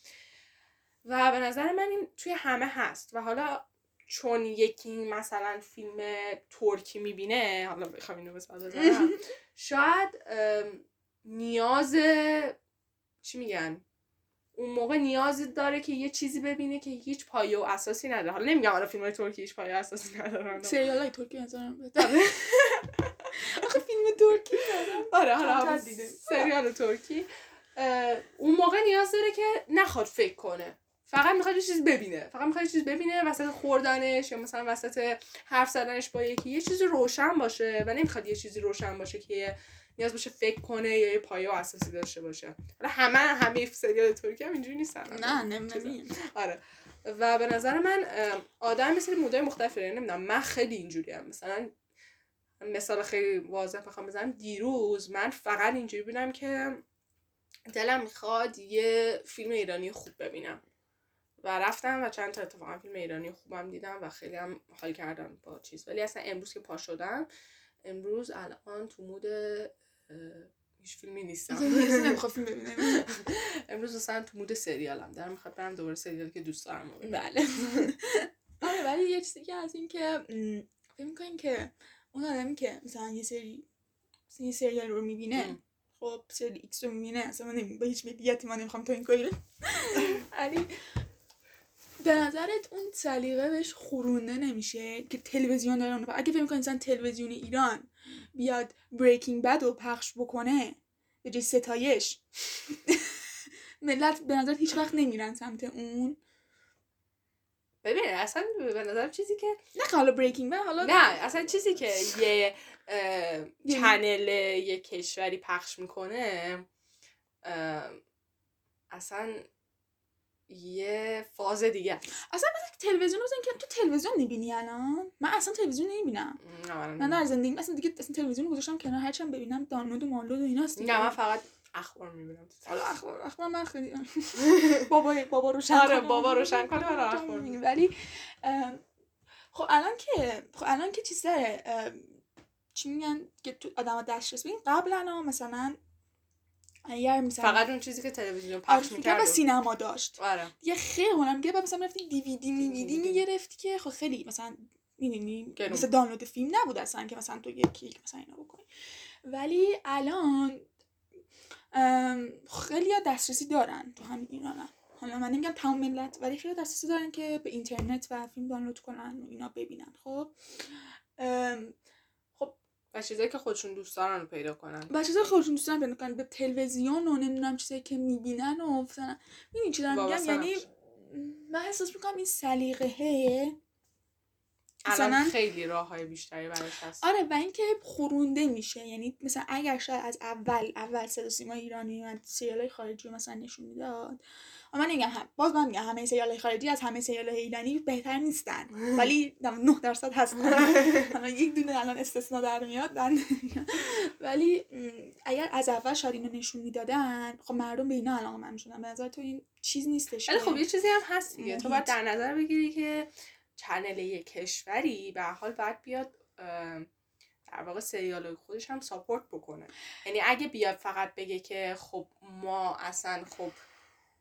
و به نظر من این توی همه هست. و حالا چون یکی مثلا فیلم ترکی می‌بینه حالا بخوام اینو بزنم شاید نیاز چی میگن؟ اون موقع نیاز داره که یه چیزی ببینه که هیچ پایه و اساسی نداره. حالا نمیگم حالا فیلم های ترکی هیچ پایه و اساسی ندارن. سریال های ترکی نظرم بهتره آخه فیلم ترکی آره حالا. سریال ترکی. اون موقع نیاز داره که نخواد فکر کنه. فقط می‌خواد یه چیز ببینه. فقط می‌خواد یه چیز ببینه وسط خوردنش یا مثلا وسط حرف زدنش با یکی. یه چیزی روشن باشه و نمی‌خواد یه چیزی روشن باشه که نیاز باشه فکر کنه یا یه پایه و اساسی داشته باشه. حالا همه همه سریال ترکی هم اینجوری نیستن. نه نمی‌دونم. آره. و به نظر من آدم مثل مودای مختلفی داره. نمی‌دونم من خیلی اینجوری هم مثلا مثال خیلی واضح بخوام بزنم. دیروز من فقط اینجوری بودم که دلم می‌خواد یه فیلم ایرانی خوب ببینم. و رفتم و چند تا اتفاقا فیلم ایرانی خوبم دیدم و خیلی هم حال کردم با چیز. ولی اصلا امروز که پا شدم امروز الان تو مود هیچ فیلمی نیستم نمی‌خواد فیلم ببینم امروز مثلا تو مود سریالم دارم می‌خواد برم دوباره سریالی که دوست دارم. بله آره ولی یه چیزی که از این که فکر می‌کنین که اون آدمی که مثلا یه سری یه سریال رو می‌بینه. خب سری ایکس رو می‌بینه اصلا من با هیچ ملیتی من نمی‌خوام تو این کاری. ولی به نظرت اون سلیقه بهش خورونده نمیشه که تلویزیون داره اونو اگه فکر می‌کنی مثلا تلویزیون ایران بیاد Breaking Bad رو پخش بکنه. به جای ستایش. ملت به نظر هیچ وقت نمیرن سمت اون. ببین اصلا به نظرم چیزی که نه حالا بریکینگ بد حالا نه اصلا چیزی که یه یه- چنل یه کشوری پخش می‌کنه اصلا یه فاز دیگه. اصلا مثلا تلویزیون رو که تو تلویزیون می‌بینی الان من اصلا تلویزیون نمی‌بینم نه من, در زندگی اصلا دیگه اصلا تلویزیون رو گذاشتم کنار هرچند ببینم دانلود و مانلود و ایناست. نه من فقط اخبار می‌بینم حالا اخبار اخبار من خیلی بابا بابا روشن آره،. بابا روشن کنه، من اخبار. ولی خب الان که خب الان که چیز داره چی میگن که تو آدم دسترس ببین قبلا مثلا اگر مثلا فقط اون چیزی که تلویزیون آره، پخش می‌کرد کنم سینما داشت آره دیگه خیلی میگه بعد مثلا رفتی دیویدی میویدی DVD. می‌گرفتی که خب خیلی مثلا می‌دونی گرون. مثل دانلود فیلم نبود اصلا که مثلا تو یک کلیک مثلا اینا بکنی ولی الان خیلی ها دسترسی دارن تو همین ایران هم. حالا من نمیگم تمام ملت ولی خیلی دسترسی دارن که به اینترنت و فیلم دانلود کنن و اینا ببینن خب و چیزایی که خودشون دوست دارن رو پیدا کنن. و چیزای خودشون دوست دارن پیدا کنن. به تلویزیون و نمی‌دونم چیزایی که می‌بینن و مثلا می‌دونی چی دارم میگم؟ یعنی. من احساس می‌کنم این سلیقه الان مثلا خیلی راه های بیشتری براش هست. آره و اینکه خورونده میشه یعنی مثلا اگر شاید از اول اول صدا سیما ایرانی و سریال های خارجی رو مثلا نشون می‌داد. من نمیگم هم باز من میگم همه سریال های خارجی از همه سریال های ایرانی بهتر نیستن. ولی 9 درصد هستن. حالا یک دونه الان استثنا در میاد نمیاد. ولی اگر از اول شاید اینو نشون می‌دادن خب مردم به اینا علاقه من می‌شدن. به نظر تو این چیز نیستش ولی خب یه چیزی هم هست دیگه. تو باید. در نظر بگیری که چنل یک کشوری به حال باید بیاد در واقع سریال خودش هم ساپورت بکنه. یعنی اگه بیاد فقط بگه که خب ما اصلا خب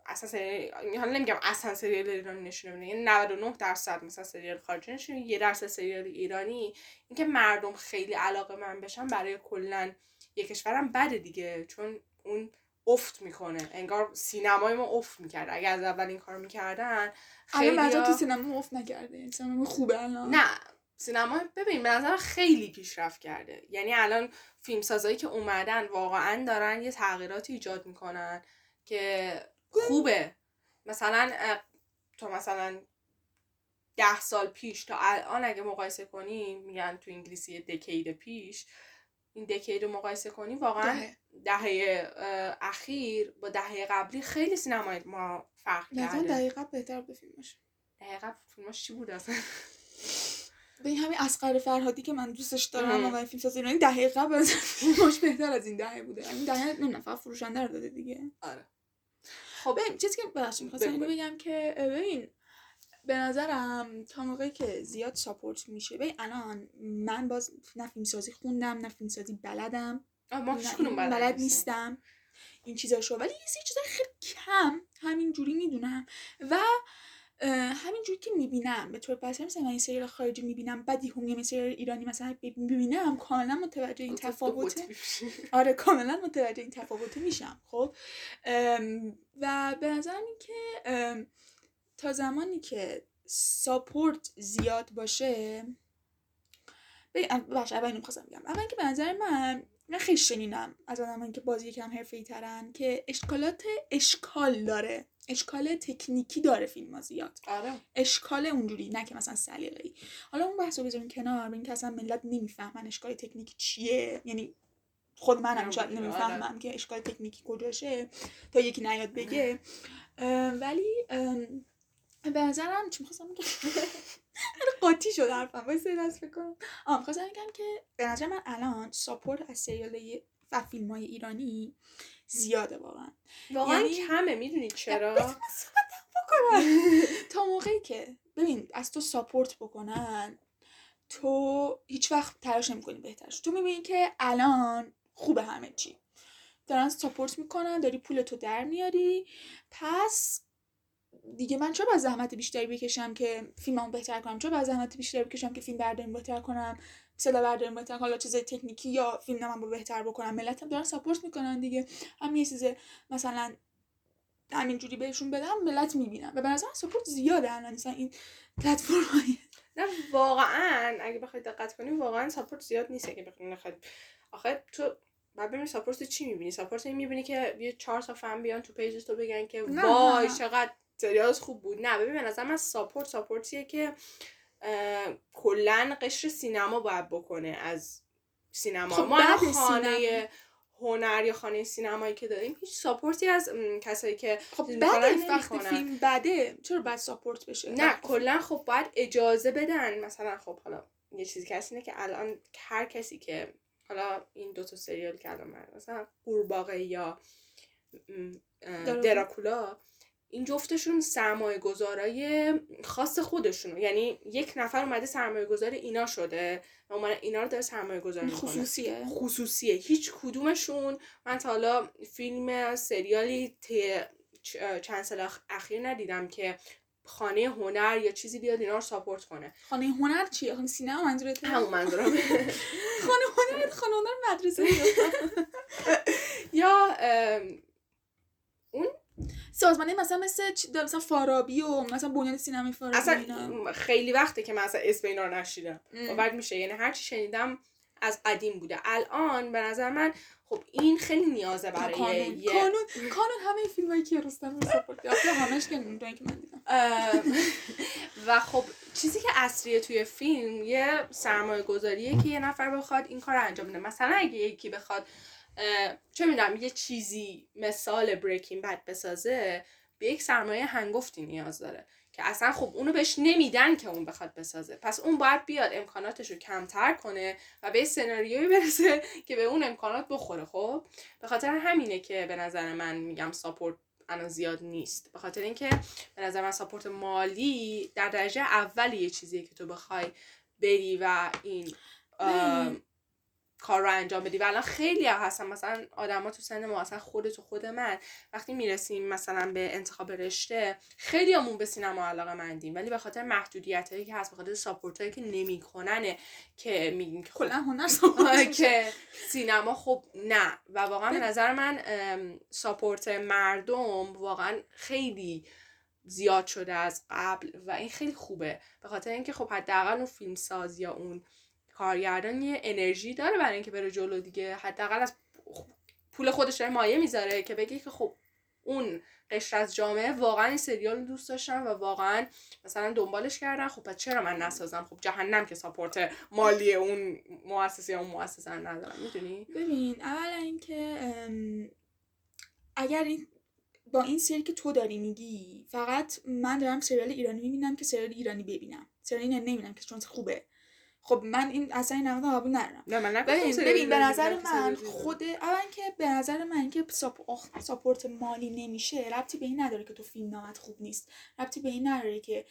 اصلا سریال حالا نمیگم اصلا سریال ایرانی میده یعنی 99 درصد مثلا سریال خارجی نشونه یه درصد سریال ایرانی اینکه مردم خیلی علاقه من بشن برای کلا یه کشورم بده دیگه چون اون افت می‌کنه. انگار سینمای ما افت می‌کرد. اگه از اول این کار می‌کردن الان خیلی مثلا تو سینما افت نکرده. سینما خوبه الان. نه سینما ببین به نظر خیلی پیشرفت کرده. یعنی الان فیلمسازایی که اومدن واقعا دارن یه تغییراتی ایجاد می‌کنن که خوبه. مثلا تو مثلا ده سال پیش تا الان اگه مقایسه کنی میگن تو انگلیسی یه دکید پیش این دکید رو مقایسه کنی واقعا دهه. اخیر با دهه قبلی خیلی سینمای ما فرق مثلا کرده. دقیقا بهتر به فیلمش دهه قبل فیلماش چی بود اصلا؟ به این همین اسقر فرهادی که من دوستش دارم. واقعا فیلم ساز ایرانی دهه قبل از فیلماش بهتر از این دهه بوده. این دهه نمی‌دونم فقط فروشنده رو داده دیگه. آره. خب. چیزی که بخشی می‌خواستم بگم که ببین به نظرم تا موقعی که زیاد ساپورت میشه ببین الان من باز نه فیلم سازی خوندم نه فیلم سازی بلدم ما بلد بلد. نیستم. این چیزاشو. ولی یه سری چیزای خیلی کم همینجوری می‌دونم. و همینجوری که می‌بینم. به طور پس مثلا من این سریال خارجی می‌بینم بعد یهو میام این سریال ایرانی مثلا می‌بینم کاملا متوجه این قطبی میشه. آره کاملا متوجه این تفاوته میشم. خب و به نظرم این که تا زمانی که ساپورت زیاد باشه بخش اول اینو می‌خواستم بگم. اول که به نظر من من خیلی شنیدم از آدمایی که بازی یکم حرفه‌ای ترن که اشکالات اشکال داره. اشکال تکنیکی داره فیلم ها زیاد. آره. اشکال اونجوری نه که مثلا سلیقه‌ای. حالا اون بحث رو بذاریم کنار به اینکه اصلا ملت نمی‌فهمن اشکال تکنیکی چیه. یعنی خود منم شاید آره. نمی‌فهمم که اشکال تکنیکی کجاشه تا یکی نیاد بگه. اه، ولی به نظرم چی می‌خواستم بگم؟ خیلی قاطی شد حرفم. وایسا یه لحظه فکر کنم. آه می‌خواستم بگم که به نظر من الان ساپورت از سریال و فیلم های ایرانی زیاده واقعا. واقعا یعنی- کمه می‌دونی چرا؟ بکنم. تا موقعی که ببین از تو ساپورت بکنن تو هیچ وقت تلاش نمی‌کنی بهترش تو می‌بینی که الان خوبه همه چی. دارن ساپورت می‌کنن داری پول تو در میاری پس دیگه من چرا باید زحمت بیشتری بکشم که فیلممو بهتر کنم؟ چرا باید زحمت بیشتری بکشم که فیلم برداریم بهتر کنم؟ صدا برداریم بهتر کنم؟ حالا چیز تکنیکی یا فیلم رو بهتر بکنم؟ ملت هم دارن support می‌کنن دیگه. هم یه چیز مثلا همینجوری بهشون بدم ملت می‌بینن. و به نظر support زیاده الان. مثلا این پلتفرم های نه واقعا. اگه بخوای دقت کنی واقعا support زیاد نیست. اگه بخوای نخواد آخه تو بعد ببینی support چی می‌بینی؟ support این می‌بینی که یه چهار تا فن بیان تو page تو بگن که وای. چقدر سریال خوب بود نه ببین به نظر من support support یه که کلا قشر سینما باید بکنه از سینما خب، ما بعد خانه سینما. هنر یا خانه سینمایی که داریم هیچ support ی از کسایی که خب نمی‌کنن. فیلم بده چرا بعد support بشه نه کلا خب باید اجازه بدن مثلا خب حالا یه چیزی که اینه که الان هر کسی که حالا این دو تا سریال که الان من مثلا قورباغه یا دراکولا. این جفتشون سرمایه گذارای خاص خودشونو. یعنی یک نفر اومده سرمایه گذار اینا شده و اومده اینا رو داره سرمایه گذاری خصوصیه. خصوصیه. هیچ کدومشون. من تا حالا فیلم سریالی چند سال اخ- اخیر ندیدم که خانه هنر یا چیزی بیاد اینا رو ساپورت کنه. خانه هنر چیه؟ خانه سینما منظورته همون منظورم. خانه هنر خانه هنر مدرسه. یا ام، سازمانه مثلا مثل مثلا فارابی و مثلا بنیاد سینمای فارابی اینا. اصلا خیلی وقته که من اصلا اسم اینا رو نشیدم. ام. باور میشه. یعنی هرچی شنیدم از قدیم بوده. الان به نظر من خب این خیلی نیازه برای کانون. یه کانون کانون همه فیلم هایی که رستم رو کرد. همش که که من دیدم. و خب چیزی که اصلیه توی فیلم یه سرمایه گذاریه که یه نفر بخواد این کار رو انجام بده. مثلا اگه یکی بخواد چه می‌دونم یه چیزی مثال بریکینگ بد بسازه به یک سرمایه هنگفتی نیاز داره که اصلا خب اونو بهش نمیدن که اون بخواد بسازه. پس اون باید بیاد امکاناتش رو کمتر کنه و به سناریویی برسه که به اون امکانات بخوره. خب به خاطر همینه که به نظر من میگم ساپورت الان زیاد نیست. به خاطر اینکه به نظر من ساپورت مالی در درجه اول یه چیزیه که تو بخوای بری و این کار رو انجام بدی. و الان خیلی ها هستن. مثلا آدما تو سن ما مثلا خودت و خود من وقتی می‌رسیم مثلا به انتخاب رشته خیلی همون به سینما علاقه مندیم. ولی به خاطر محدودیت هایی که هست به خاطر ساپورت هایی که نمیکننه که میگیم که خب کلا هنر که سینما خب نه. و واقعا به نظر من ساپورت مردم واقعا خیلی زیاد شده از قبل. و این خیلی خوبه. به خاطر اینکه خب حداقل اون فیلم ساز یا اون کارگردان یه انرژی داره برای اینکه بره جلو دیگه. حداقل از پول خودش داره مایه می‌ذاره که بگه که خب اون قشر از جامعه واقعا این سریال رو دوست داشتن و واقعا مثلا دنبالش کردن خب پس چرا من نسازم؟ خب جهنم که ساپورت مالی اون مؤسسه یا اون مؤسسه ندارم. می‌دونی؟ ببین اولا اینکه اگر این با این سری که تو داری میگی فقط من دارم سریال ایرانی می‌بینم که سریال ایرانی ببینم. سریال ایرانی نمی‌بینم که چون خوبه. خب من این اصلا این نقد قبول ندارم. نه من ببین ببین به نظر من خود اولا که به نظر من که ساپ... ساپورت مالی نمیشه ربطی به این نداره که تو فیلم نامت خوب نیست. ربطی به این نداره که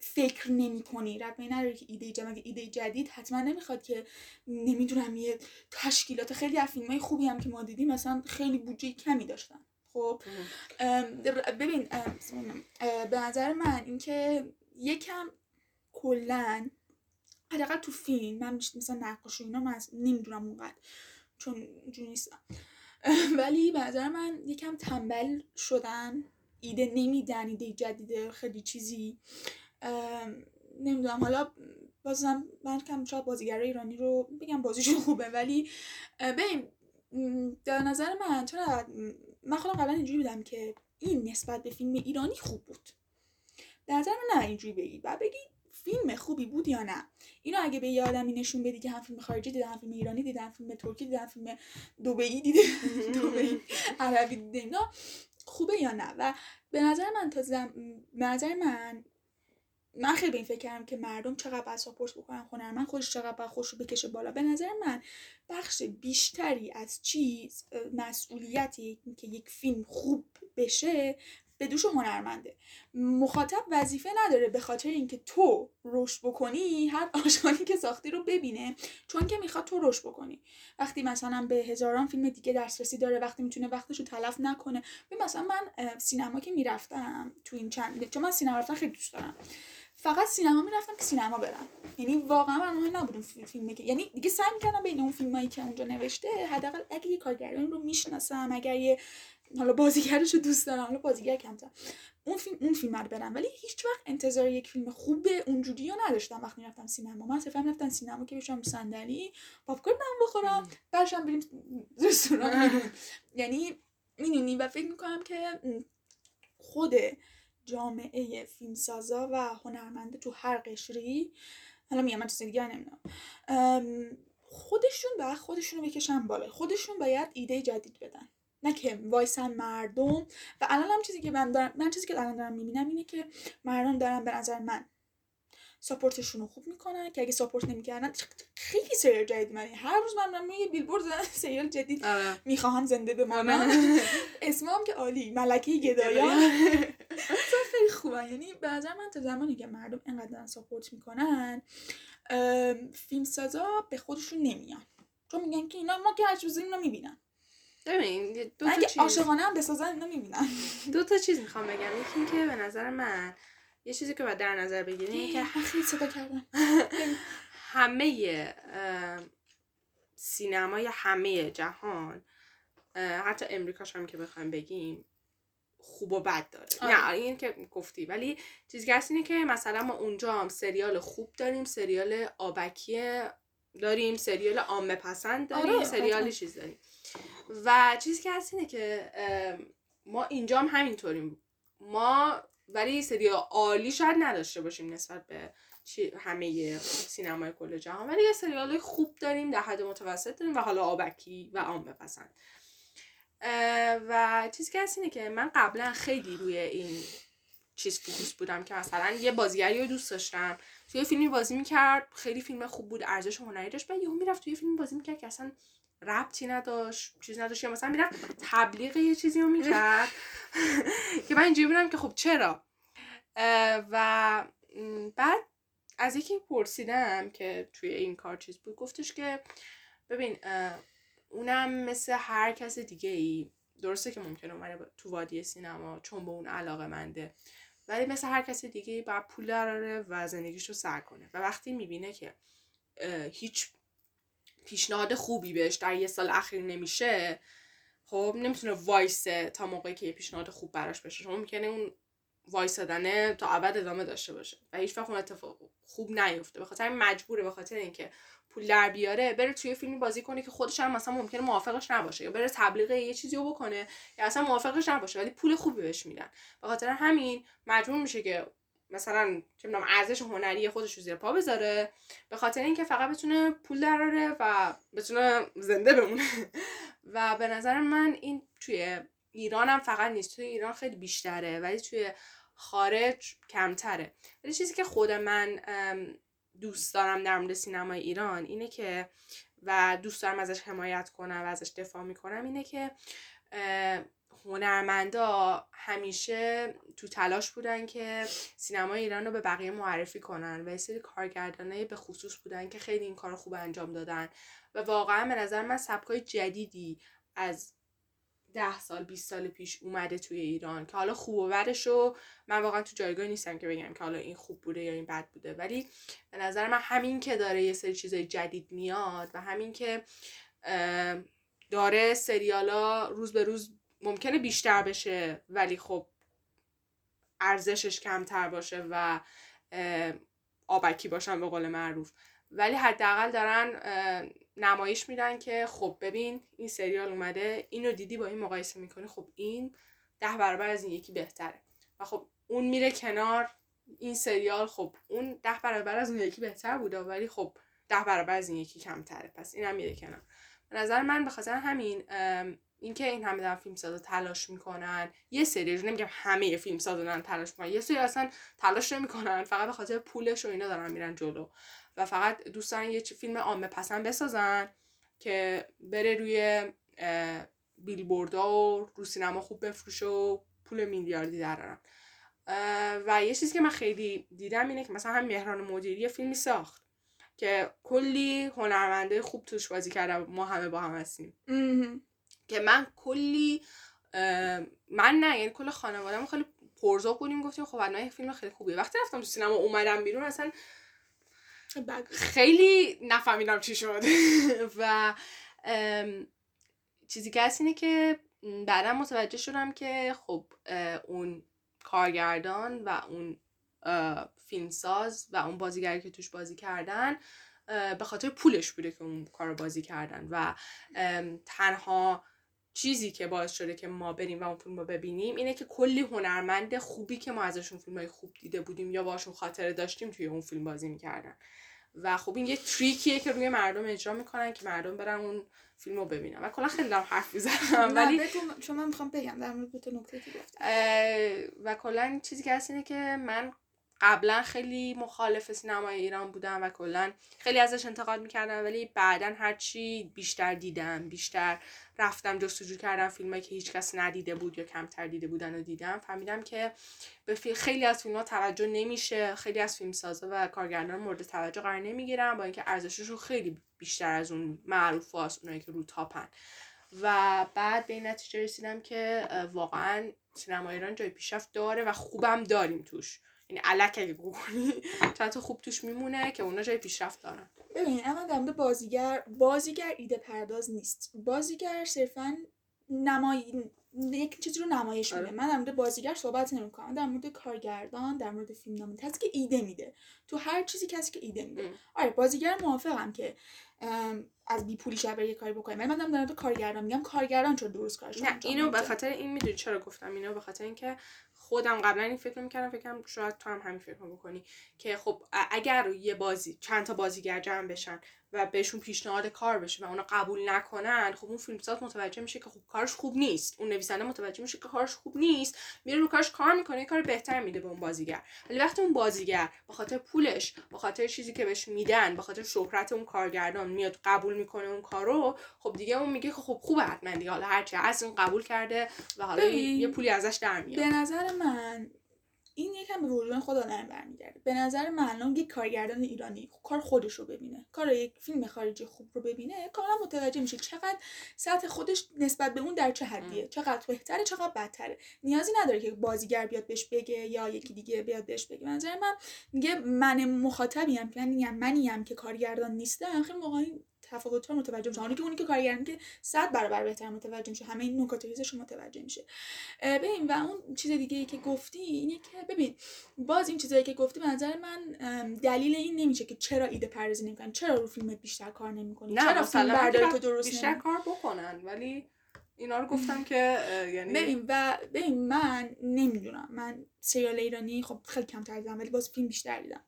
فکر نمی کنی ربطی به این نداره که ایده جدید ایده جدید حتما نمی‌خواد که نمی‌دونم یه تشکیلات خیلی از فیلم های خوبی هم که ما دیدیم مثلا خیلی بودجه کمی داشتن. خب؟ در- ببین به نظر من اینکه یکم کلا حداقل تو فیلم من مثلا نقاشی و اینا من نمی‌دونم اونقدر چون اینجوری نیستم. ولی به نظر من یکم تنبل شدن ایده نمیدن ایده جدید خیلی چیزی. نمی‌دونم. حالا بازم من کم شاید بازیگر ایرانی رو بگم بازیشون خوبه ولی ببین در نظر من چرا من خودم قبلا اینجوری بودم که این نسبت به فیلم ایرانی خوب بود. در نظر من نه اینجوری بگی و بگی فیلم خوبی بود یا نه؟ اینو اگه به یه آدمی نشون بدی که هم فیلم خارجی دیده هم فیلم ایرانی دیده هم فیلم ترکی دیده هم فیلم دبی دیده دبی عربی دیده اینا خوبه یا نه؟ و به نظر من تا زم... به نظر من من خیلی به این فکر کردم که مردم چقدر باید ساپورت بکنن هنرمند خودش چقدر باید خودش رو بکشه بالا. به نظر من بخش بیشتری از چیز مسئولیتی که یک فیلم خوب بشه به دوش هنرمنده. مخاطب وظیفه نداره به خاطر اینکه تو رشد بکنی هر آشغالی که ساختی رو ببینه چون که می‌خواد تو رشد بکنی. وقتی مثلا به هزاران فیلم دیگه دسترسی داره وقتی می‌تونه وقتش رو تلف نکنه. مثلا من سینما که می‌رفتم تو این چند چون من سینما رفتن خیلی دوست دارم. فقط سینما می‌رفتم که سینما برم. یعنی واقعا من مهم نبودم فیلم که یعنی دیگه سعی می‌کردم بین اون فیلمایی که اونجا نوشته حداقل اگه یه کارگردان رو می‌شناسم اگر یه حالا بازیگرش رو دوست دارم حالا بازیگر کمتر. اون فیلم اون فیلم رو برم ولی هیچ وقت انتظار یک فیلم خوب اونجوری رو نداشتم وقتی می‌رفتم سینما. من صرفا می‌رفتم سینما که بشم صندلی پاپکورن هم بخورم بعدش بریم رستوران یعنی می‌دونی و فکر می‌کنم که خود جامعه فیلمسازا و هنرمنده تو هر قشری حالا میگم من چیز دیگه نمی‌دونم. خودشون باید خودشون رو بکشن بالا. خودشون باید ایده جدید بدن. نه که وایسن مردم. و الان هم چیزی که من دارم من چیزی که الان دارم می‌بینم اینه که مردم دارن به نظر من ساپورتشون رو خوب می‌کنن که اگه ساپورت نمی‌کردن خیلی سریال جدید من هر روز من یه بیلبورد زدن سریال جدید آره. می‌خواهم زنده بمانم. اسم هم که عالی ملکه گدایان. خیلی خوبن. یعنی به نظر من تا زمانی که مردم اینقدر ساپورت می‌کنن فیلم سازا به خودشون نمیان. چون میگن که اینا ما که هر چیزی اینا می‌بینن. ببین دو تا چیز. عاشقانه هم بسازن اینا می‌بینن. دو تا چیز می‌خوام بگم. یکی این که به نظر من یه چیزی که باید در نظر بگیریم که خیلی صدا کردم همه سینمای همه جهان حتی امریکاش هم که بخوایم بگیم خوب و بد داره. آره. نه این که گفتی. ولی چیزی که هست اینه که مثلا ما اونجا هم سریال خوب داریم سریال آبکی داریم سریال عامه پسند داریم آره، سریال. چیز داریم. و چیزی که هست اینه که ما اینجا هم همینطوریم. ما ولی سریال عالی شاید نداشته باشیم نسبت به همه سینمای کل جهان. ولی یه سریال خوب داریم در حد متوسط داریم و حالا آبکی و عامه پسند اه، و چیزی که هست اینه که من قبلا خیلی روی این چیز فوکوس بودم که مثلا یه بازیگری رو دوست داشتم. توی فیلمی بازی می‌کرد خیلی فیلم خوب بود ارزش هنری داشت بعد یهو می‌رفت توی فیلم بازی می‌کرد که اصلا ربطی نداشت چیز نداشت. یا مثلا می‌رفت تبلیغ یه چیزی رو می‌کرد. که من اینجوری بودم که خب چرا؟ و بعد از یکی پرسیدم که توی این کار چیز بود گفتش که ببین اونم مثل هر کس دیگه ای درسته که ممکنه با- تو وادی سینما چون به اون علاقه منده. ولی مثل هر کس دیگه ای باید پول دراره و زندگیش رو سر کنه. و وقتی می‌بینه که هیچ پیشنهاد خوبی بهش در یه سال اخیر نمیشه خب نمی‌تونه وایسه تا موقعی که یه پیشنهاد خوب براش بشه. شما می‌کنه اون وایسادنه تا ابد ادامه داشته باشه و هیچ وقت اون اتفاق خوب نیفته. به خاطر مجبوره به خاطر اینکه پول در بیاره بره توی فیلمی بازی کنه که خودش هم مثلا ممکنه موافقش نباشه یا بره تبلیغ یه چیزی رو بکنه یا اصلا موافقش نباشه ولی پول خوبی بهش میدن. به خاطر همین مجبور میشه که مثلا چه ارزش هنری خودش رو زیر پا بذاره به خاطر اینکه فقط بتونه پول دراره و بتونه زنده بمونه. و به نظر من این توی ایران هم فقط نیست توی ایران خیلی بیشتره ولی توی خارج کمتره. ولی چیزی که خود من دوست دارم در مورد سینمای ایران اینه که و دوست دارم ازش حمایت کنم و ازش دفاع می‌کنم اینه که هنرمندا همیشه تو تلاش بودن که سینمای ایران رو به بقیه معرفی کنن و یه سری کارگردانای به خصوص بودن که خیلی این کار خوب انجام دادن. و واقعا به نظر من سبکای جدیدی از ده سال 20 سال پیش اومده توی ایران که حالا خوب و بدش رو من واقعا تو جایگاه نیستم که بگم که حالا این خوب بوده یا این بد بوده. ولی به نظر من همین که داره یه سری چیزای جدید میاد و همین که داره سریالا روز به روز ممکنه بیشتر بشه ولی خب ارزشش کمتر باشه و آبکی باشن به قول معروف. ولی حداقل دارن نمایش میدن که خب ببین این سریال اومده اینو دیدی با این مقایسه می‌کنی خب این ده برابر از این یکی بهتره. و خب اون میره کنار این سریال خب اون ده برابر از اون یکی بهتر بوده ولی خب ده برابر از این یکی کمتره. پس اینم میره کنار. به نظر من به خاطر همین اینکه این همه دارن فیلم سازا تلاش می‌کنن. یه سری نمیگم همه فیلم سازا دارن تلاش می‌کنن. یه سری اصلا تلاش نمی‌کنن. فقط به خاطر پولش و اینا دارن میرن جلو. و فقط دوست دارن یه چی- فیلم عامه پسند بسازن که بره روی بیلبوردها و رو سینما خوب بفروشه و پول میلیاردی درارن و یه چیزی که من خیلی دیدم اینه که مثلا هم مهران مدیری یه فیلمی ساخت که کلی هنرمنده خوب توش بازی کردن ما همه با هم هستیم. که من کلی من نه یعنی کل خانواده‌مون خیلی پرزا بودیم گفتیم خب الان فیلم خیلی خوبیه. وقتی رفتم تو سینما اومدم بیرون اصلا. خیلی نفهمیدم چی شد. و چیزی که هست اینه که بعدا متوجه شدم که خب اون کارگردان و اون فیلمساز و اون بازیگری که توش بازی کردن به خاطر پولش بوده که اون کار رو بازی کردن. و تنها چیزی که باعث شده که ما بریم و اون فیلم رو ببینیم اینه که کلی هنرمند خوبی که ما ازشون فیلم های خوب دیده بودیم یا باشون خاطره داشتیم توی اون فیلم بازی می‌کردن. و خب این یه تریکیه که روی مردم اجرا می‌کنن که مردم برن اون فیلم رو ببینن. و کلا خیلی دارم حرف می‌زنم ولی چون من می‌خوام بگم در مورد نکته که گفت و کلا چیزی که هست اینه که من قبلا خیلی مخالف سینمای ایران بودم و کلا خیلی ازش انتقاد می‌کردم ولی بعدا هرچی بیشتر دیدم بیشتر رفتم جستجو کردم فیلمایی که هیچ کس ندیده بود یا کمتر دیده بودن و دیدم فهمیدم که به خیلی از فیلم توجه نمیشه خیلی از فیلم سازا و کارگردان مورد توجه قرار نمی‌گیرن با اینکه ارزششون خیلی بیشتر از اون معروف هاست اونایی که رو تاپن. و بعد به این نتیجه رسیدم که واقعا سینما ایران جای پیشرفت داره و خوبم داریم توش. یعنی علک اگه بکنی چند تا خوب توش میمونه که اونا جای پیشرفت دارن. ببین اما در مورد بازیگر بازیگر ایده پرداز نیست. بازیگر صرفا نمای یک چیزی رو نمایش میده. آره. من در مورد بازیگر صحبت نمی‌کنم. در مورد کارگردان در مورد فیلم کسی که ایده میده. تو هر چیزی کسی که ایده میده. آره بازیگر موافقم که از بی پولی شب یه کاری بکنه ولی من دارم در مورد کارگردان میگم کارگردان چون درست کارش نه اینو به. خاطر این می‌دونی چرا گفتم. اینو به خاطر اینکه خودم قبلا این فکر می‌کردم فکرم شاید تو هم همین فکر بکنی که خب اگر یه بازی چند تا بازیگر جمع بشن و بهشون پیشنهاد کار بشه و اونا قبول نکنن خب اون فیلمساز متوجه میشه که خب کارش خوب نیست. اون نویسنده متوجه میشه که کارش خوب نیست میره رو کارش کار می‌کنه یه کار بهتر میده به اون بازیگر. ولی وقتی اون بازیگر به خاطر پولش به خاطر چیزی که بهش میدن به خاطر شهرت اون کارگردان میاد قبول می‌کنه اون کارو خب دیگه اون میگه که خب خوبه حتما دیگه حالا هرچی هست این قبول کرده و حالا یه پولی ازش در میاد. به نظر من این یکم به وجدان خود آدم برمیگرده. به نظر من یک کارگردان ایرانی کار خودش رو ببینه. کار یک فیلم خارجی خوب رو ببینه کاملا متوجه میشه چقدر سطح خودش نسبت به اون در چه حدیه. چقدر بهتره چقدر بدتره. نیازی نداره که بازیگر بیاد بهش بگه یا یکی دیگه بیاد بهش بگه. به نظر من میگه من مخاطبیم که من منیم که کارگردان نیستم. خیلی موقعی تفاوت رو متوجه میشه. حالا که اونی که کارگردان که صد برابر بهتر متوجه میشه. همه این نکات ریزش رو متوجه میشه. ببین و اون چیز دیگه ای که گفتی اینه که ببین باز این چیزایی که گفتی به نظر من دلیل این نمیشه که چرا ایده پردازی نمی‌کنی چرا رو فیلمت بیشتر کار نمی‌کنی؟ چرا فیلم برداری تو درست بیشتر کار بکنن ولی اینا رو گفتم که یعنی ببین و ببین من نمی‌دونم. من سریال ایرانی خب خیلی کمتر دیدم ولی باز فیلم بیشتر دیدم.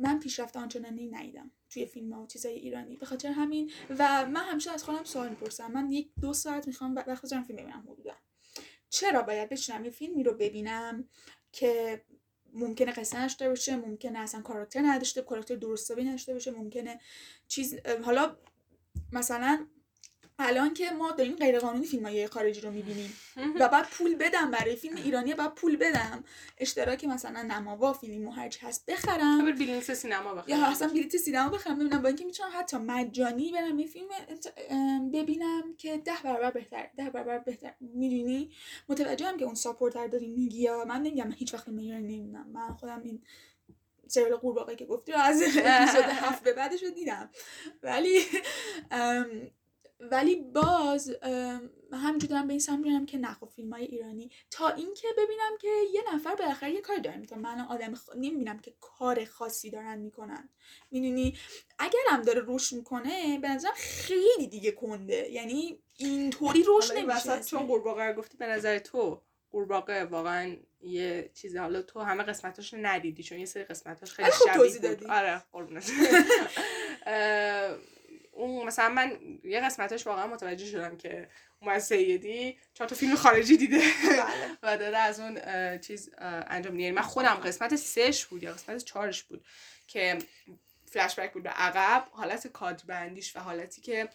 من پیشرفت آنچنانی ندیدم توی فیلم ها و چیزای ایرانی. به خاطر همین و من همیشه از خودم سوال می‌پرسم. من یک دو ساعت می‌خوام وقت بذارم فیلم ببینم حدودا. چرا باید بشینم یه فیلمی رو ببینم که ممکنه قصه نداشته باشه ممکنه اصلا کاراکتر نداشته کاراکتر درست حسابی نداشته باشه ممکنه چیز حالا مثلا الان که ما داریم غیرقانونی فیلم های خارجی رو می‌بینیم و بعد پول بدم برای فیلم ایرانی بعد پول بدم. اشتراک مثلا نماوا فیلم و هرچی هست بخرم. بلیونس سینما بخیر یا اصلا بلیت سینما بخرم. ببینم با اینکه می‌تونم حتی مجانی برم یه فیلم ببینم که ده برابر بهتر ده برابر بهتر. می‌دونی؟ متوجهم که اون ساپورتر داری میگی یا من نمیگم من هیچ وقت ایرانی نمی‌دونم من خودم این سریال قورباغه که گفتی رو از اپیزود هفت به بعدش رو دیدم. ولی ولی باز همینجور دارم به این سمت میرم که نه خب فیلم های ایرانی. تا اینکه ببینم که یه نفر بالاخره یه کاری داره می‌کنه. من آدم خ... نمی‌بینم که کار خاصی دارن می‌کنن. می‌دونی؟ اگرم داره روش می‌کنه به نظرم خیلی دیگه کنده. یعنی اینطوری روش نمیشه وسط چون قورباغه رو گفتی به نظر تو قورباغه واقعا یه چیزی. حالا تو همه قسمتاش ندیدی چون یه سری قسمتاش خیلی شبیه بود. آره اون مثلا من یه قسمتاش واقعا متوجه شدم که اومد سیدی چهار تا فیلم خارجی دیده. بله. و داره از اون چیز انجام یعنی من خودم قسمت سهش بود یا قسمت چهارش بود که فلش بک بود به عقب حالت کادر بندیش و حالتی که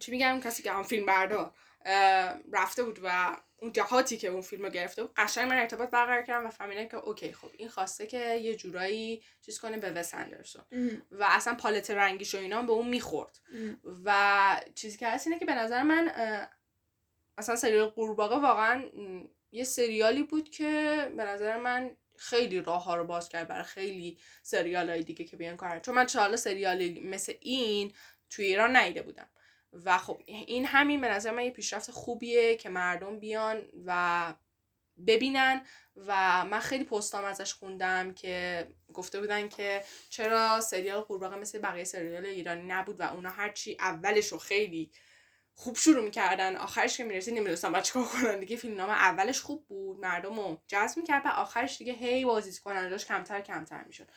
چی میگم کسی که هم فیلم بردار؟ رفته بود و اون جهاتی که اون فیلم رو گرفته بود قشنگ من ارتباط برقرار کردم و فهمیدم که اوکی خب این خواسته که یه جورایی چیز کنه به وس اندرسون و اصلا پالت رنگیش و اینا به اون می‌خورد. ام. و چیزی که هست اینه که به نظر من اصلا سریال قورباغه واقعا یه سریالی بود که به نظر من خیلی راه ها رو باز کرد برای خیلی سریال های دیگه که بیان کار. چون من چه حالا سریالی مثل این توی ایران ندیده بودم. و خب این همین به نظر من یه پیشرفت خوبیه که مردم بیان و ببینن و من خیلی پستام ازش خوندم که گفته بودن که چرا سریال قورباغه مثل بقیه سریال ایرانی نبود و اونا هرچی اولش رو خیلی خوب شروع می‌کردن آخرش که می‌رسید نمی‌دونستم باید چیکار کنن. دیگه فیلم نام اولش خوب بود مردم رو جذب می‌کرد و آخرش دیگه هی بازی کنندش کمتر کمتر می‌شد.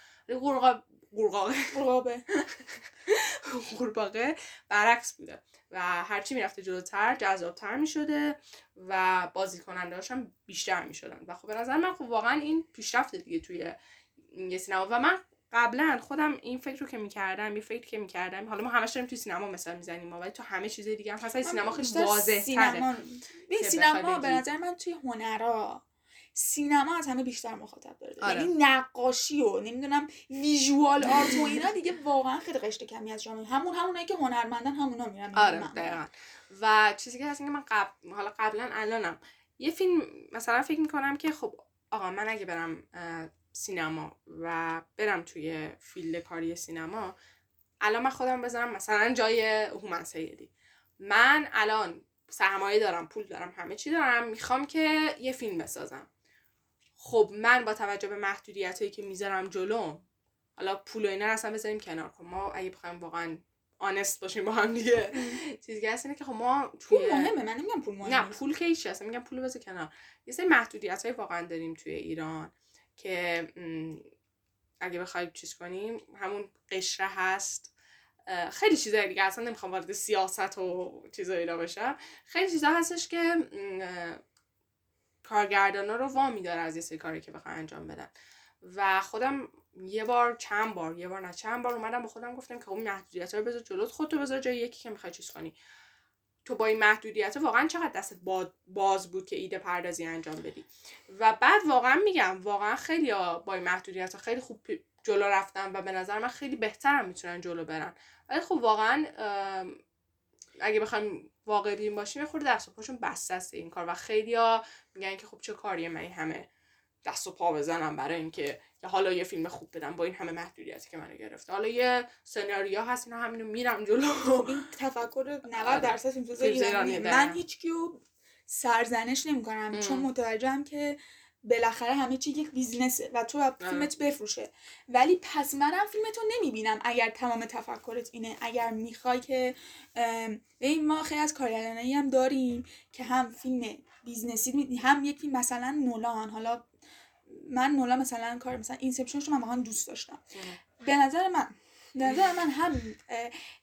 قورقاغه. قرابه قورباغه برعکس بوده و هرچی می‌رفته جلوتر جذابتر می‌شده و بازی کننده هم بیشتر می‌شدن. و خب به نظر من خب واقعا این پیشرفته دیگه توی یه سینما و من قبلا خودم این فکر رو که می‌کردم یه فکر که می‌کردم حالا ما همش داریم توی سینما مثلا می‌زنیم ولی تو همه چیز دیگه هم هست سینما خیلی بیشتر واضح تره سینما سینما به. نظر من توی هنرا سینما از همه بیشتر مخاطب داره. آره. یعنی نقاشی و نمی‌دونم visual art و اینا دیگه واقعا خیلی قشر کمی از جامعه. همون همونایی که هنرمندن همونا میرن آره. دقیقا. و چیزی که هست اینکه من قبل حالا قبلا الانم. یه فیلم مثلا فکر می‌کنم که خب آقا من اگه برم سینما و برم توی field کاری سینما الان من خودم بذارم مثلا جای هومن سیدی. من الان سرمایه دارم پول دارم همه چی دارم می‌خوام که یه فیلم بسازم. خب من با توجه به محدودیت هایی که می‌ذارم جلو حالا پول و اینا اصلا بذاریم کنار. خب ما اگه بخوایم واقعا آنست باشیم با هم دیگه چیزی که اینه که خب ما توی پول مهمه من نمیگم پول مهمه. نه پول که هیچ اصلا میگم پول بذار کنار. یه سری محدودیت های واقعا داریم توی ایران که اگه بخوایم چیز کنیم همون قشره هست. خیلی چیزای دیگه اصلا نمی‌خوام وارد سیاست و چیزای اینا بشم. خیلی چیزا هستش که کارگردانا رو وامی داره از یه سری کاری که بخوان انجام بدن. و خودم یه بار چند بار یه بار نه چند بار اومدم به خودم گفتم که خب این محدودیت رو بذار جلوت خودتو بذار جای یکی که می‌خوای چیز کنی. تو با این محدودیت واقعا چقدر دستت با- باز بود که ایده پردازی انجام بدی؟ و بعد واقعا میگم واقعا خیلی با این محدودیت خیلی خوب جلو رفتن و به نظر من خیلی بهترم می‌تونن جلو برن. ولی خب واقعا اگه بخوایم واقع بین باشیم یه خورده دست و پاشون بسته است این کار. و خیلی میگن که خب چه کاریه من این همه دست و پا بزنم برای اینکه حالا یه فیلم خوب بدم با این همه محدودیتی که منو گرفته. حالا یه سناریو هست اینا همینو میرم جلو. این تفکر 90 درصد فیلمساز ایرانی من. هیچ کیو سرزنش نمی‌کنم. چون متوجهم که بالاخره همه چی یک business ه و تو باید. فیلمت بفروشه. ولی پس منم فیلمتو نمی‌بینم اگر تمام تفکرت اینه. اگر می‌خوای که ام، ببین ما خیلی از کارگردانایی هم داریم که هم فیلم business ی هم یک فیلم مثلا نولان. حالا من نولان مثلا کار مثلا Inception ش رو من واقعا دوست داشتم. به نظر من نظر من هم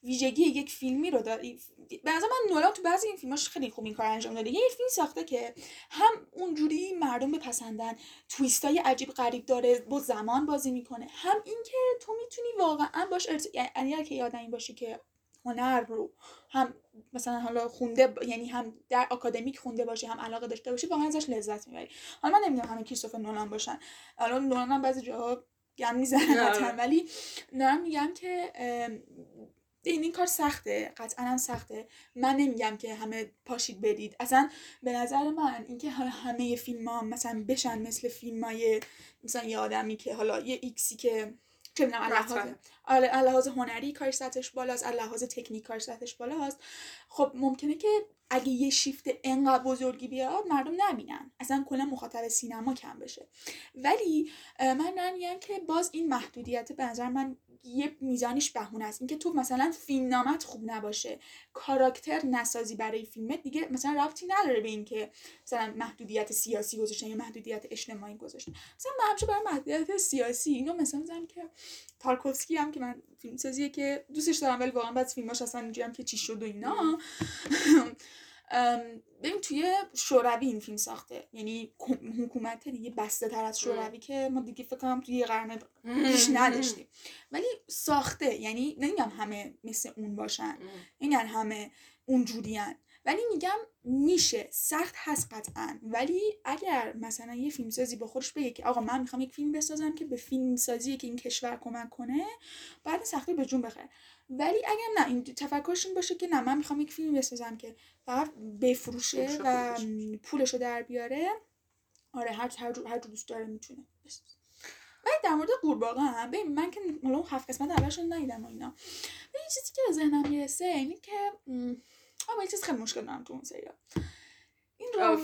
ویژگی یک فیلمی رو داری به نظر من نولان تو بعضی این فیلماش خیلی خوب این کار انجام داده. یه فیلم ساخته که هم اونجوری مردم بپسندن تویست های عجیب غریب داره با زمان بازی می‌کنه هم اینکه تو می‌تونی واقعا باش ارت... یعنی اگه یه آدمی باشی که هنر رو هم مثلا حالا خونده یعنی هم در آکادمیک خونده باشی هم علاقه داشته باشی واقعا ازش لذت می‌بری. حالا من نمیگم همه کریستوفر نولان باشن. حالا نولان هم بعضی جاها گم. قطعا ولی دارم میگم که این این کار سخته. قطعا هم سخته. من نمیگم که همه پاشید برید اصلا به نظر من اینکه حالا همه فیلم ها مثلا بشن مثل فیلم های مثلا یه آدمی که حالا یه ایکسی که چه می‌دونم. آره، از لحاظ هنری کار سطحش بالاست از لحاظ تکنیک کار سطحش بالاست. خب ممکنه که اگه یه شیفت انقدر بزرگی بیاد مردم نبینن. اصلا کلا مخاطب سینما کم بشه. ولی من دارم میگم که باز این محدودیت به نظر من یه میزانش بهونه است. اینکه تو مثلا فیلم نامت خوب نباشه کاراکتر نسازی برای فیلمت دیگه مثلا ربطی نداره به اینکه مثلا محدودیت سیاسی گذاشتن یا محدودیت اجتماعی گذاشتن. مثلا من همیشه برای محدودیت سیاسی اینو مثلا می‌زنم که تارکوفسکی هم که من فیلم سازیه که دوستش دارم ولی واقعا بعد فیلماش اصلا اینجوری هم که چی شد و اینا. ببین توی شوروی این فیلم ساخته. یعنی حکومت دیگه بسته تر از شوروی که ما دیگه فکر کنم توی یه قرن پیش نداشتیم. ولی ساخته. یعنی نمیگم همه مثل اون باشن. نمیگن همه اونجورین ولی میگم میشه سخت هست قطعا ولی اگر مثلا یه فیلمسازی با خودش بگه که آقا من می‌خوام یک فیلم بسازم که به فیلم سازی که این کشور کمک کنه بعد سختی به جون بخره ولی اگر نه این تفکرش این باشه که نه من می‌خوام یک فیلم بسازم که فقط بفروشه فروشه و خودش. پولشو در بیاره آره هر هر جور هر جور دوست داره می‌تونه بسازه. ولی در مورد قورباغه هم ببین من که حالا اون هفت قسمت اولش رو ندیدم و اینا یه چیزی که به ذهنم می‌رسه اینه که یه چیز خیلی مشکل دارم تو اون سریال. این رو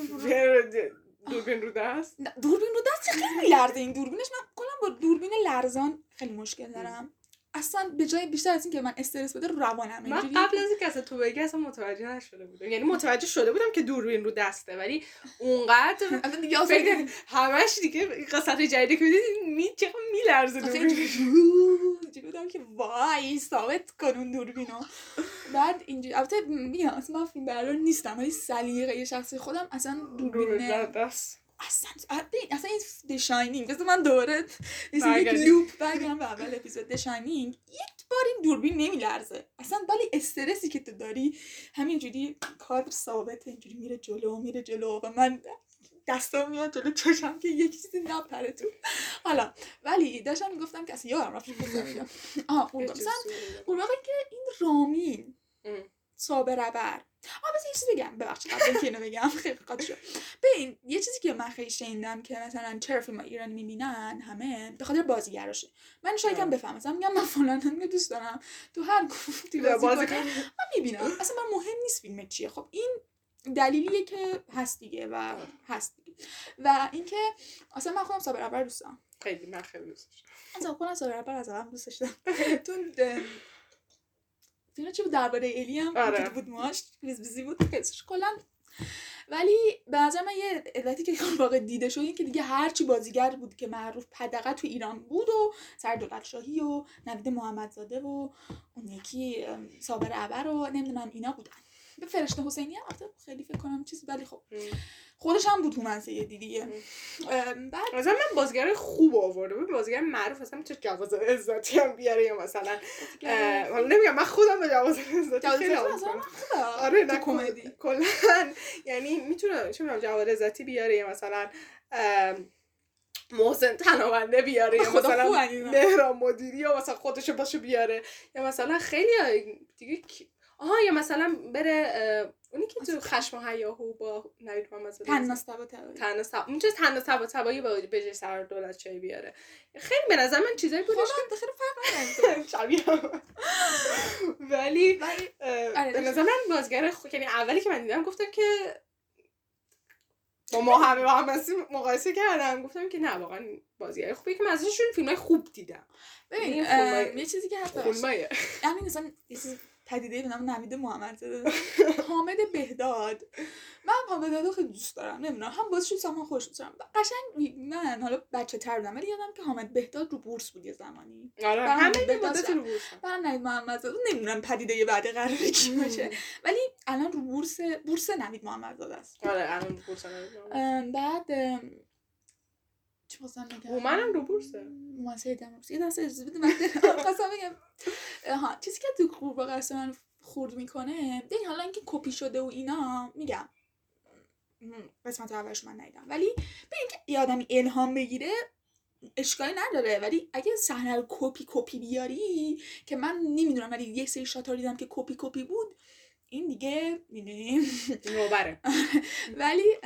دوربین رو دست؟ دوربین رو دست خیلی میلرزه این دوربینش؟ من کلا با دوربین لرزان خیلی مشکل دارم. اصلا به جای بیشتر از اینکه من استرس بده روانم من قبل از اینکه اصلا تو بگی اصلا متوجه نشده بودم. یعنی متوجه شده بودم که دوربین رو دسته ولی اونقدر اصلا دیگه آسان فکر همش دیگه قسمت جدیدی که می‌دید می چقدر میلرزه اینجوری اینجوری بودم که وای ثابت کن اون دوربینو بعد اینجوری البته میگم اصلا من فیلم نیستم ولی سلیقه شخصی خودم اصلا دوربین اصلا ببین، اصلا این دشاینینگ مثل من دوباره مثل یک. لوپ برگردم به اول اپیزود. دشاینینگ یک بار این دوربین نمیلرزه. اصلا ولی استرسی که تو داری همینجوری کار ثابته اینجوری میره جلو میره جلو و من دستام میاد جلو چشم که یک چیزی نپره تو. حالا ولی داشتم می‌گفتم که اصلا یادم رفت گفتم مثلا قورباغه که این رامین ام. صابر ابر آه بذار یه چیزی بگم. ببخشید قبل اینکه اینو بگم. خیلی قاطی شد. ببین یه چیزی که من خیلی شنیدم که مثلا چرا فیلم ایرانی می‌بینن همه به خاطر بازیگراشه من شاید آه. بفهم مثلا میگم من فلان رو دوست دارم. تو هر گفتی بازی بازی کن. کنه من می‌بینم. اصلا من مهم نیست فیلم چیه. خب این دلیلیه که هست دیگه و هست دیگه. و اینکه اصلا من خودم صابر اول دوست دارم. خیلی من خیلی دوست از خودم صابر اول از اول دوستش دارم تو فیلم چی بود؟ درباره الی هم آره. بود ماش بیزی بود. قصهش کلا ولی به نظر من یه علتی که واقع دیده شد این که دیگه هرچی بازیگر بود که معروف پدقه تو ایران بود و سر دولت شاهی و نوید محمدزاده و اون یکی صابر ابر و نمی‌دونم اینا بودن. به فرشته حسینی هم البته خیلی فکر کنم چیز ولی خب. خودش هم بود هومن دیگه. بعد مثلا من بازیگر خوب آورده بود. بازیگر معروف اصلا می‌تونه جواز عزتی هم بیاره یا مثلا حالا نمیگم. من خودم به جواز عزتی جواز خیلی. آره نه کمدی. کلا یعنی می‌تونه چه می‌دونم جواد عزتی بیاره یا مثلا محسن تناونده بیاره یا مثلا. مهران مدیری یا مثلا خودشو باشه بیاره. یا مثلا خیلی دیگه آها یا مثلا بره اونی که تو خشم و هیاهو با نوید محمدزاده تناس تبا تبا تنها سب اون چه تنها تبا تبایی با به جای سر دولت چای بیاره. خیلی به نظر من چیزایی بودش خیلی فرق نداره. که شبیه هم. ولی ولی آره، به. نظر من بازیگر خو... یعنی اولی که من دیدم گفتم که با ما همه با هم مقایسه کردم. گفتم که نه واقعا بازیگر خوبی که من ازشون فیلم های خوب دیدم. ببین فیلمای- یه چیزی که هست فیلمای همین مثلا یه پدیده به نام نوید محمدزاده حامد بهداد. من حامد بهداد خیلی دوست دارم نمی‌دونم. هم بازیش دارم هم خوش دارم قشنگ من حالا بچه تر بودم ولی یادم که حامد بهداد رو بورس بود یه زمانی. آره همه مدت شد. رو بورسن. من نوید محمدزاده نمی‌دونم پدیده بعد قراره کی باشه. ولی الان رو بورس بورس نوید محمدزاده است. آره الان بورسن ام، بعد چی خواستم بگم هومنم رو بورسه. هومن سیدی هم رو بورس. یه دقه اجازه بده من خواستم بگم ها چیزی که تو قورباغه اعصاب من خورد می‌کنه ببین حالا اینکه کپی شده و اینا میگم. قسمت اولش من ندیدم. ولی ببین که یه آدمی الهام بگیره اشکالی نداره. ولی اگه صحنه رو کپی کپی بیاری که من نمی‌دونم ولی یه سری shot ا رو دیدم که کپی کپی بود این دیگه می‌دونی؟ نوبره. ولی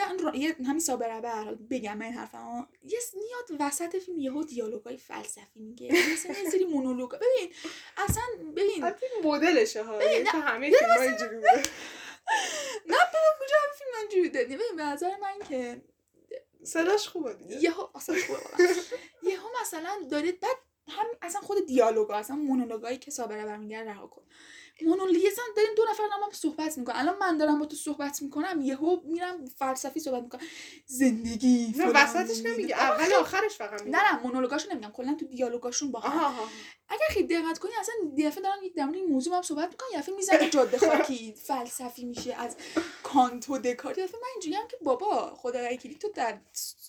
را- یه همین صابر ابر بگم من این حرفمو. یه میاد وسط فیلم یهو دیالوگای فلسفی میگه. مثلا یه سری مونولوگ ببین اصلا ببین. حتی مدلشه ها. یعنی تو همه فیلم اینجوری بوده. کجا هم فیلم اینجوری دادی ببین به نظر من که صداش خوبه دیگه. یهو اصلا خوبه. یهو مثلا داره بعد هم اصلا خود دیالوگا اصلا مونولوگایی که صابر ابر میگه رها کن. مونولوگ اصلا داریم دو نفر هم صحبت می‌کنن. الان من دارم با تو صحبت می‌کنم یهو میرم فلسفی صحبت می‌کنم. زندگی نه وسطش. نمیگه. اول آخرش فقط میگه. نه نه مونولوگاشو نمیگم. کلا تو دیالوگاشون با هم. اگر خیلی دقت کنی اصلا یه دفعه دارن در مورد این موضوع با هم صحبت می‌کنن یه دفعه می‌زنه جاده خاکی فلسفی میشه از کانت و دکارت. یه دفعه من اینجوری هم که بابا خدا وکیلی تو در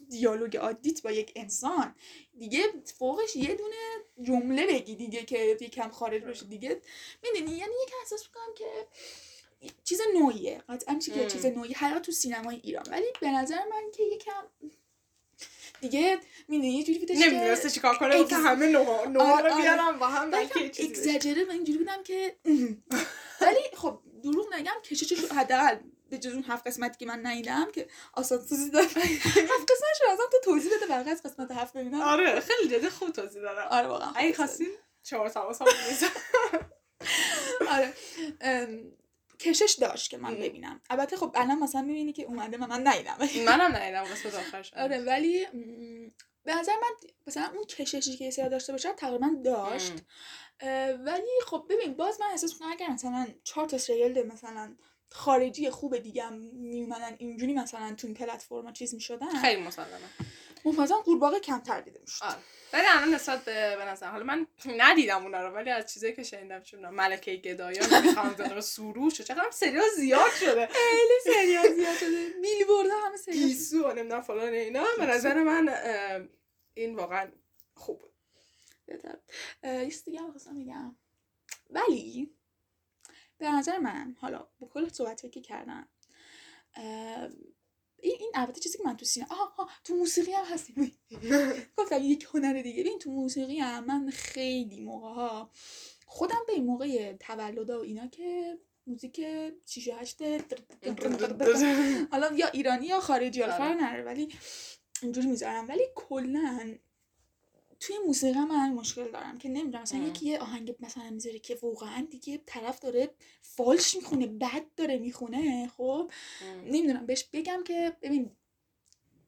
دیالوگ عادیت با یک انسان دیگه فوقش یه دونه جمله بگی دیگه که یکم خارج بشه دیگه. می‌دونی؟ یعنی یک احساس می‌کنم که چیز نوعیه. قطعا ام. چیز نوعی. حتی تو سینمای ایران. ولی به نظر من که یکم دیگه می‌دونی؟ یه جوری بودش که نمی‌دونسته چیکار کنه اگز- همه نوها نوها آره، رو آره. بیارم با هم بلکه یه چیزی. اگزاجره و اینجوری بودم که ولی خب دروغ نگم کششش حداقل به جز اون هفت قسمتی که من ندیدم که آسانسوزی داره هفت قسمتش رو ازم تو توضیح بده برقی از قسمت هفت ببینم. آره خیلی جدی خوب توضیح دادم. آره واقعا اگه خواستین هم میزن داد. آره کشش داشت که من. ببینم. البته خب الان مثلا می‌بینی که اومده و من ندیدم. منم ندیدم قسمت آخرش. آره ولی به نظر من مثلا اون کششی که سری داشته باشه تقریبا داشت. ولی خب ببین باز من احساس می‌کنم اگر مثلا چهار تا سریال مثلا خارجی خوب دیگه هم میومدن اینجوری مثلا تو این پلتفرما چیز می‌شدن. خیلی مسلمه. مثلا قورباغه کمتر دیده می‌شد. آره. ولی الان نسبت به به نظر حالا من ندیدم اونا رو ولی از چیزایی که شنیدم می‌دونم ملکه گدایا می‌خوام سروش چقدر سریال زیاد شده. خیلی سریال زیاد شده. بیل برده همه سریال. گیسو نمی‌دونم فلان اینا. به نظر من این واقعا خوب بود. یه دیگه هم خواستم بگم. ولی به نظر من حالا با کل صحبتی که کردم این این البته چیزی که من تو سینما آها آها، تو موسیقی هم هستیم. گفتم یک هنر دیگه ببین تو موسیقی هم من خیلی موقع ها خودم به این موقع تولد و اینا که موزیک 6 و 8 حالا یا ایرانی یا خارجی حالا. فرق نداره ولی اینجوری می‌ذارم. ولی کلا توی موسیقی من همین مشکل دارم که نمی‌دونم مثلا ام. یکی یه آهنگ مثلا می‌ذاره که واقعا دیگه طرف داره فالش می‌خونه بد داره می‌خونه خب؟ نمی‌دونم بهش بگم که ببین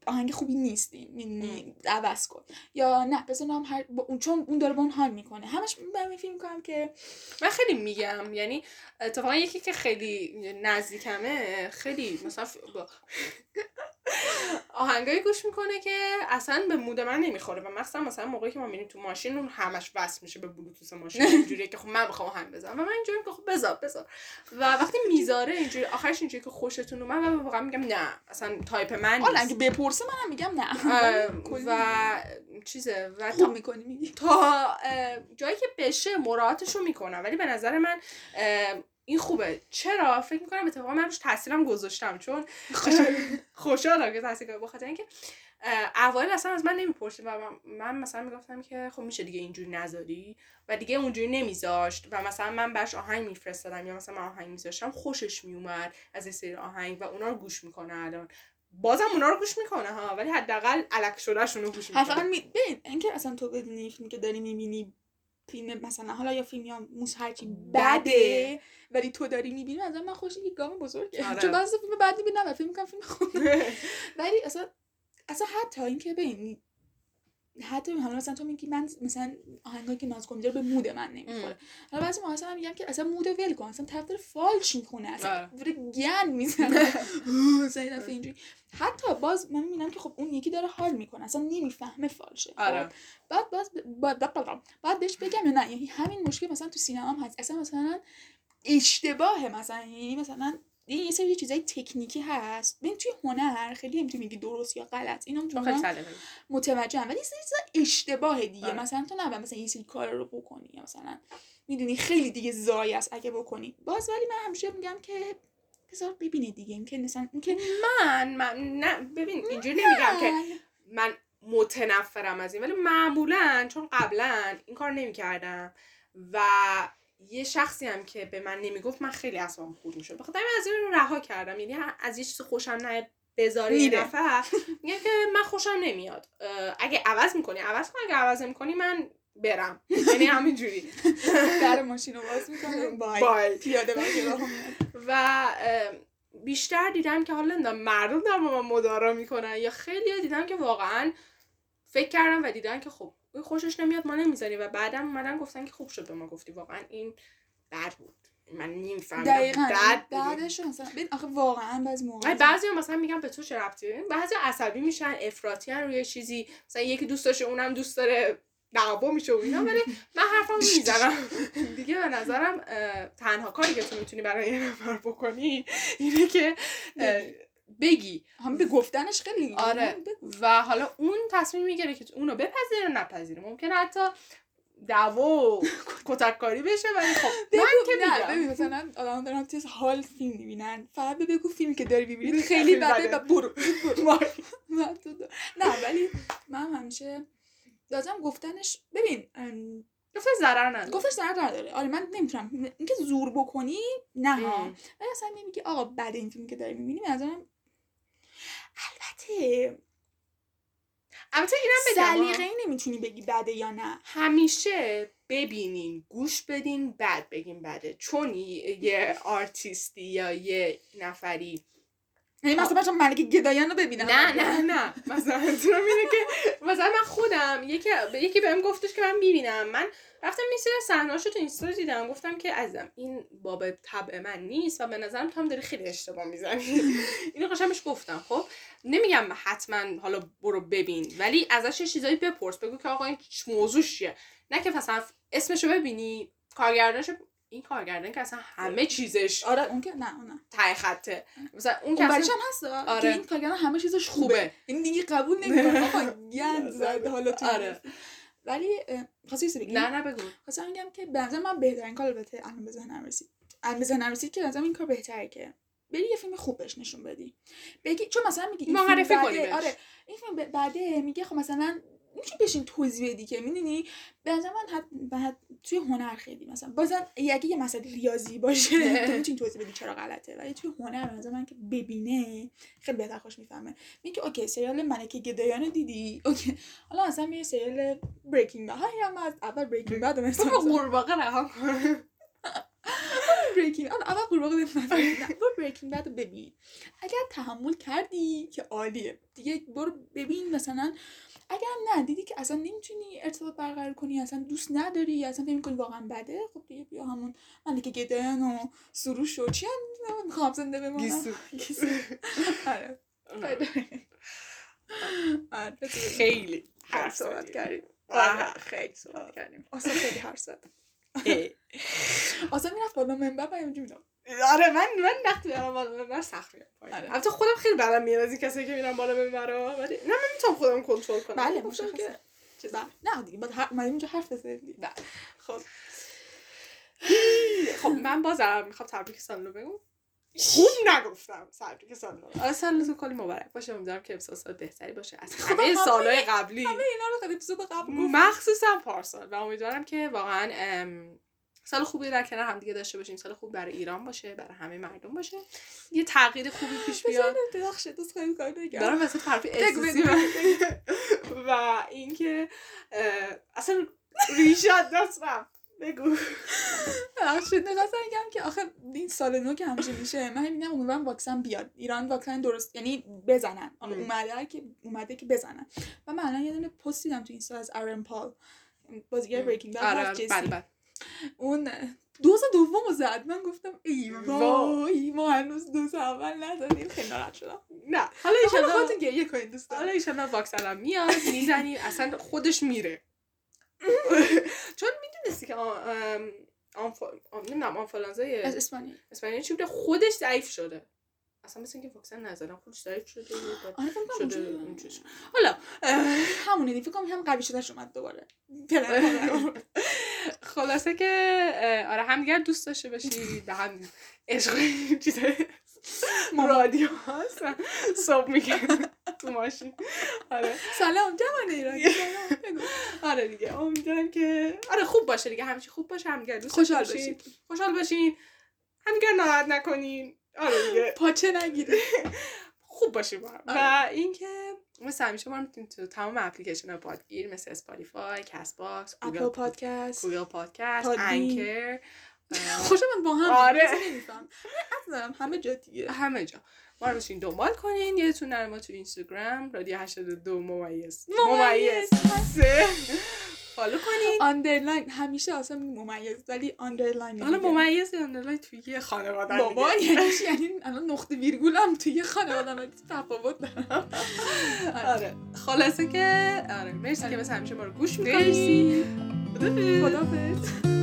آهنگ خوبی نیستی می‌دونی عوض کن. یا نه بزنم هر با اون چون اون داره با اون حال می‌کنه. همش من فیلم می‌کنم که من خیلی میگم یعنی اتفاقا یکی که خیلی نزدیکمه خیلی مثلا با- آهنگایی گوش می‌کنه که اصلا به مود من نمی‌خوره و مثلا مثلا موقعی که ما میریم تو ماشین اون همش وصل میشه به بلوتوث ماشین. اینجوریه که خب من بخوام آهنگ بزنم. و من اینجوری که خب بذار بذار. و وقتی می‌ذاره اینجوری آخرش اینجوری که خوشتون اومد و واقعا میگم نه. اصلا تایپ من حالا نیست. اگه بپرسه منم میگم نه. و چیزه و تا می‌کنی میگی. تا جایی که بشه مراعاتش رو می‌کنم. ولی به نظر من این خوبه. چرا؟ فکر می‌کنم اتفاقا من روش تاثیرم گذاشتم چون خوشحالم که تاثیر گذاشتم بخاطر اینکه اوایل اصلا از من نمی‌پرسید و من- مثلا می‌گفتم که خب میشه دیگه اینجوری نذاری و دیگه اونجوری نمیذاشت و مثلا من براش آهنگ میفرستادم یا مثلا من آهنگ میذاشتم خوشش میومد از این سری آهنگ و اونا رو گوش می‌کنه الان. بازم اونا رو گوش می‌کنه ها ولی حداقل الک شدهشون رو گوش می‌کنه. حداقل می... ببین اینکه اصلا تو بدونی که داری می‌بینی فیلم مثلا حالا یا فیلم یا موس هرچی بده. بده ولی تو داری می‌بینی از من خوش یک گام بزرگه آره. چون بعضی فیلم بعد می‌بینم و فیلم می‌کنم فیلم خوبه ولی اصلا اصلا حتی اینکه ببین حتی حالا مثلا تو میگی من مثلا آهنگایی که ناز می‌ذاره به مود من نمی‌خوره. حالا بعضی موقع مثلا میگم که اصلا مود ول کن اصلا طرف داره فالش می‌خونه اصلا آره. داره گن می‌زنه مثلا اینجوری حتی باز من می‌بینم که خب اون یکی داره حال می‌کنه اصلا نمی‌فهمه فالشه خب؟ آره بعد باز بعد بعد, بعد بهش بگم یا نه یعنی همین مشکل مثلا تو سینما هم هست اصلا مثلا اشتباهه مثلا یعنی مثلا یه سری چیزای تکنیکی هست. ببین توی هنر خیلی نمی‌تونی بگی درست یا غلط اینم تو سلیقه‌ای. متوجهم. ولی یه سری چیزا اشتباه دیگه. آره. مثلا تو نباید مثلا یه سری کار رو بکنی یا مثلا می‌دونی خیلی دیگه زایی است اگه بکنی. باز ولی من همیشه میگم که بذار ببینه دیگه. این که مثلا این که من, من نه ببین اینجوری نمیگم که من متنفرم از این ولی معمولا چون قبلا این کار نمی‌کردم و یه شخصی هم که به من نمی‌گفت من خیلی اصلا خورد می‌شد. بخاطر از این رو رها کردم. یعنی از یه چیز خوشم نه بذاری یه. نفر میگم که من خوشم نمیاد. اگه عوض می‌کنی عوض کن اگه عوض می‌کنی من برم. یعنی همینجوری. در ماشین رو باز می‌کنه بای. پیاده و بیشتر دیدم که حالا مردم در با من مدارا می‌کنن یا خیلی دیدم که واقعا فکر کردم و دیدن که خب این خوشش نمیاد ما نمی‌ذاری و بعدم اومدن گفتن که خوب شد به ما گفتی. واقعا این بد بود. من دقیقا بد بود. بعدش مثلا ببین آخه واقعا بعضی موقع آره، بعضی مثلا میگن به تو چه ربطی؟ بعضی عصبی میشن افراطی روی چیزی. مثلا یکی دوست داشته اونم دوست داره دعوا میشه و اینا. ولی من حرفم می‌زنم. دیگه به نظرم تنها کاری که تو می‌تونی برای یه نفر بکنی اینه که بگی. هم به گفتنش خیلی آره. و حالا اون تصمیم می‌گیره که اونو بپذیره نپذیره. ممکنه حتی دعوا و کتککاری بشه ولی خب من که نه میگم. ببین مثلا آدم دارن توی حال فیلم می‌بینن. فقط به بگو فیلمی که داری می‌بینی خیلی بده. و برو. نه ولی من همیشه لازم گفتنش ببین ام، گفته ضرر نداره گفتش ضرر نداره. آره من نمی‌تونم اینکه زور بکنی نه. ولی اصلا نمیگی آقا بعد این فیلمی که داری می‌بینی به نظرم البته. البته اینم بگم سلیقه نمی‌تونی بگی بده یا نه. همیشه ببینین گوش بدین بعد بگین بده. چون یه آرتیستی یا یه نفری یعنی مثلا چون ملک گدایان رو ببینم نه نه نه. مثلا منظورم اینه که مثلا من خودم یکی یکی بهم گفتش که من می‌بینم. من رفتم یه سری صحنه‌هاشو تو اینستا دیدم. گفتم که عزیزم این باب طبع من نیست و به نظرم تو هم داری خیلی اشتباه می‌زنی. اینو قشنگش گفتم. خب نمیگم حتما حالا برو ببین ولی ازش یه چیزایی بپرس. بگو که آقا این موضوعش چیه؟ نه که مثلا اسمشو ببینی کارگردانش این کارگردان که اصلا همه چیزش آره اون که نه اون نه. ته خطه. مثلا اون که اون اصلا برش هم هست آره. آره. که این کارگردان همه چیزش خوبه. خوبه. این دیگه قبول نمی‌کنه. آقا گند زد حالا تو آره. ولی خواستی چیزی نه نه بگو. خواستم بگم که به نظر من بهترین کار البته الان به ذهنم رسید. الان به ذهنم رسید که نظرم این کار بهتره که بری یه فیلم خوب بهش نشون بدی. بگی چون مثلا میگی این فیلم معرفی کنی بعده. آره. این فیلم بعده میگه خب مثلا نمی‌تونی بشین توضیح بدی که می‌دونی؟ به نظر من. بعد توی هنر خیلی مثلا بازم اگه یه مسئله ریاضی باشه تو می‌تونی توضیح بدی چرا غلطه. ولی توی هنر به نظر من که ببینه خیلی بهتر خودش می‌فهمه. میگه اوکی سریال ملکه گدایان دیدی؟ اوکی. حالا مثلا یه سریال Breaking Bad هم از اول Breaking Bad مثلا قورباغه رها کن. Breaking آن اول قورباغه Breaking Bad ببین. اگر تحمل کردی که عالیه. دیگه برو ببین مثلا اگر نه دیدی که اصلا نمی‌تونی ارتباط برقرار کنی اصلا دوست نداری اصلا فکر کنی واقعا بده؟ خب دیگه بیا همون ملکه گدایان و سروش و چی هم می‌خوام زنده بمونم. گیسو. آره. آره. خیلی حرف صحبت کردیم آره. آره خیلی صحبت کردیم. اصلا خیلی حرف زد. اصلا می‌رفت بالا منبر میدم آره من من وقتی برم بالا منبر سخت میام آره. البته خودم خیلی برام میاد از این کسایی که میرن بالا منبرا ولی نه من می‌تونم خودم کنترل کنم. بله گفتم مشخصه. که چیز بله. نه دیگه باید هر اومدیم اینجا حرف بزنیم نه خب. خب من بازم می‌خوام تبریک سال رو بگم. خوب نگفتم تبریک سال رو آره سال تو کلی مبارک باشه. امیدوارم که امسال سال بهتری باشه از خب، همه سالهای قبلی. همه اینا رو خیلی اپیزود قبل گفتم. مخصوصا پارسال. و امیدوارم که واقعا ام، سال خوبی در کنار همدیگه داشته باشیم. سال خوب برای ایران باشه برای همه مردم باشه. یه تغییر خوبی پیش بیاد. بخشه دوست خیلی کاری نگم دارم وسط حرف و- اینکه اصلا ریشت دست رفت بگو ببخشید می‌خواستم بگم که آخه این سال نو که همیشه میشه من میگم امیدوارم واکسن بیاد. ایران واکسن درست یعنی بزنن. اومده که اومده که بزنن. و من الان یه دونه پست دیدم تو اینستا از آرن پال. بازیگر. بریکینگ بد اون دوز دوم زد. من گفتم ای وا. وای ما هنوز دوز اول ندادیم. خیلی ناراحت شدم. نه. حالا ایشالا خودتون گریه کنید دوستان حالا ایشالا هم میاد می‌زنیم اصلا خودش میره. چون می‌دونستی که نمی‌دونم آنفولانزای اسپانیا اسپانیا چی بوده؟ خودش ضعیف شده. اصلا مثل اینکه واکسن نزدن خودش ضعیف شده آره شده. حالا همونه دیگه فکر کنم هم قوی شدهش اومد دوباره. خلاصه که آره همدیگر دوست داشته باشید به هم عشق چیزای رادیو هست. صبح میگن تو ماشین. آره. سلام جوان ایرانی. آره دیگه امیدوارم که آره خوب باشه دیگه همیشه خوب باشه همدیگر دوست خوشحال باشید خوشحال باشین. همدیگر ناراحت نکنین. آره دیگه. پاچه نگیره خوب باشیم با هم. و آره. اینکه مثل همیشه ما می‌تونید تو تمام اپلیکیشن ها پادگیر مثل Spotify Castbox Apple Podcast Google Podcast. Anchor خوشم با هم آره. همه جا دیگه همه جا ما رو بشین دنبال کنین یادتون نره ما تو اینستاگرام رادیو 82 ممیز ممیز. سه follow کنین underline همیشه اصلا ممیز ولی underline حالا. ممیز یا اندرلاین توی یه خانواده بابا. یعنی؟ یعنی الان نقطه ویرگول هم توی خانواده تفاوت دارم آره خلاصه که آره مرسی که مثل همیشه ما رو گوش مرسی. می‌کنین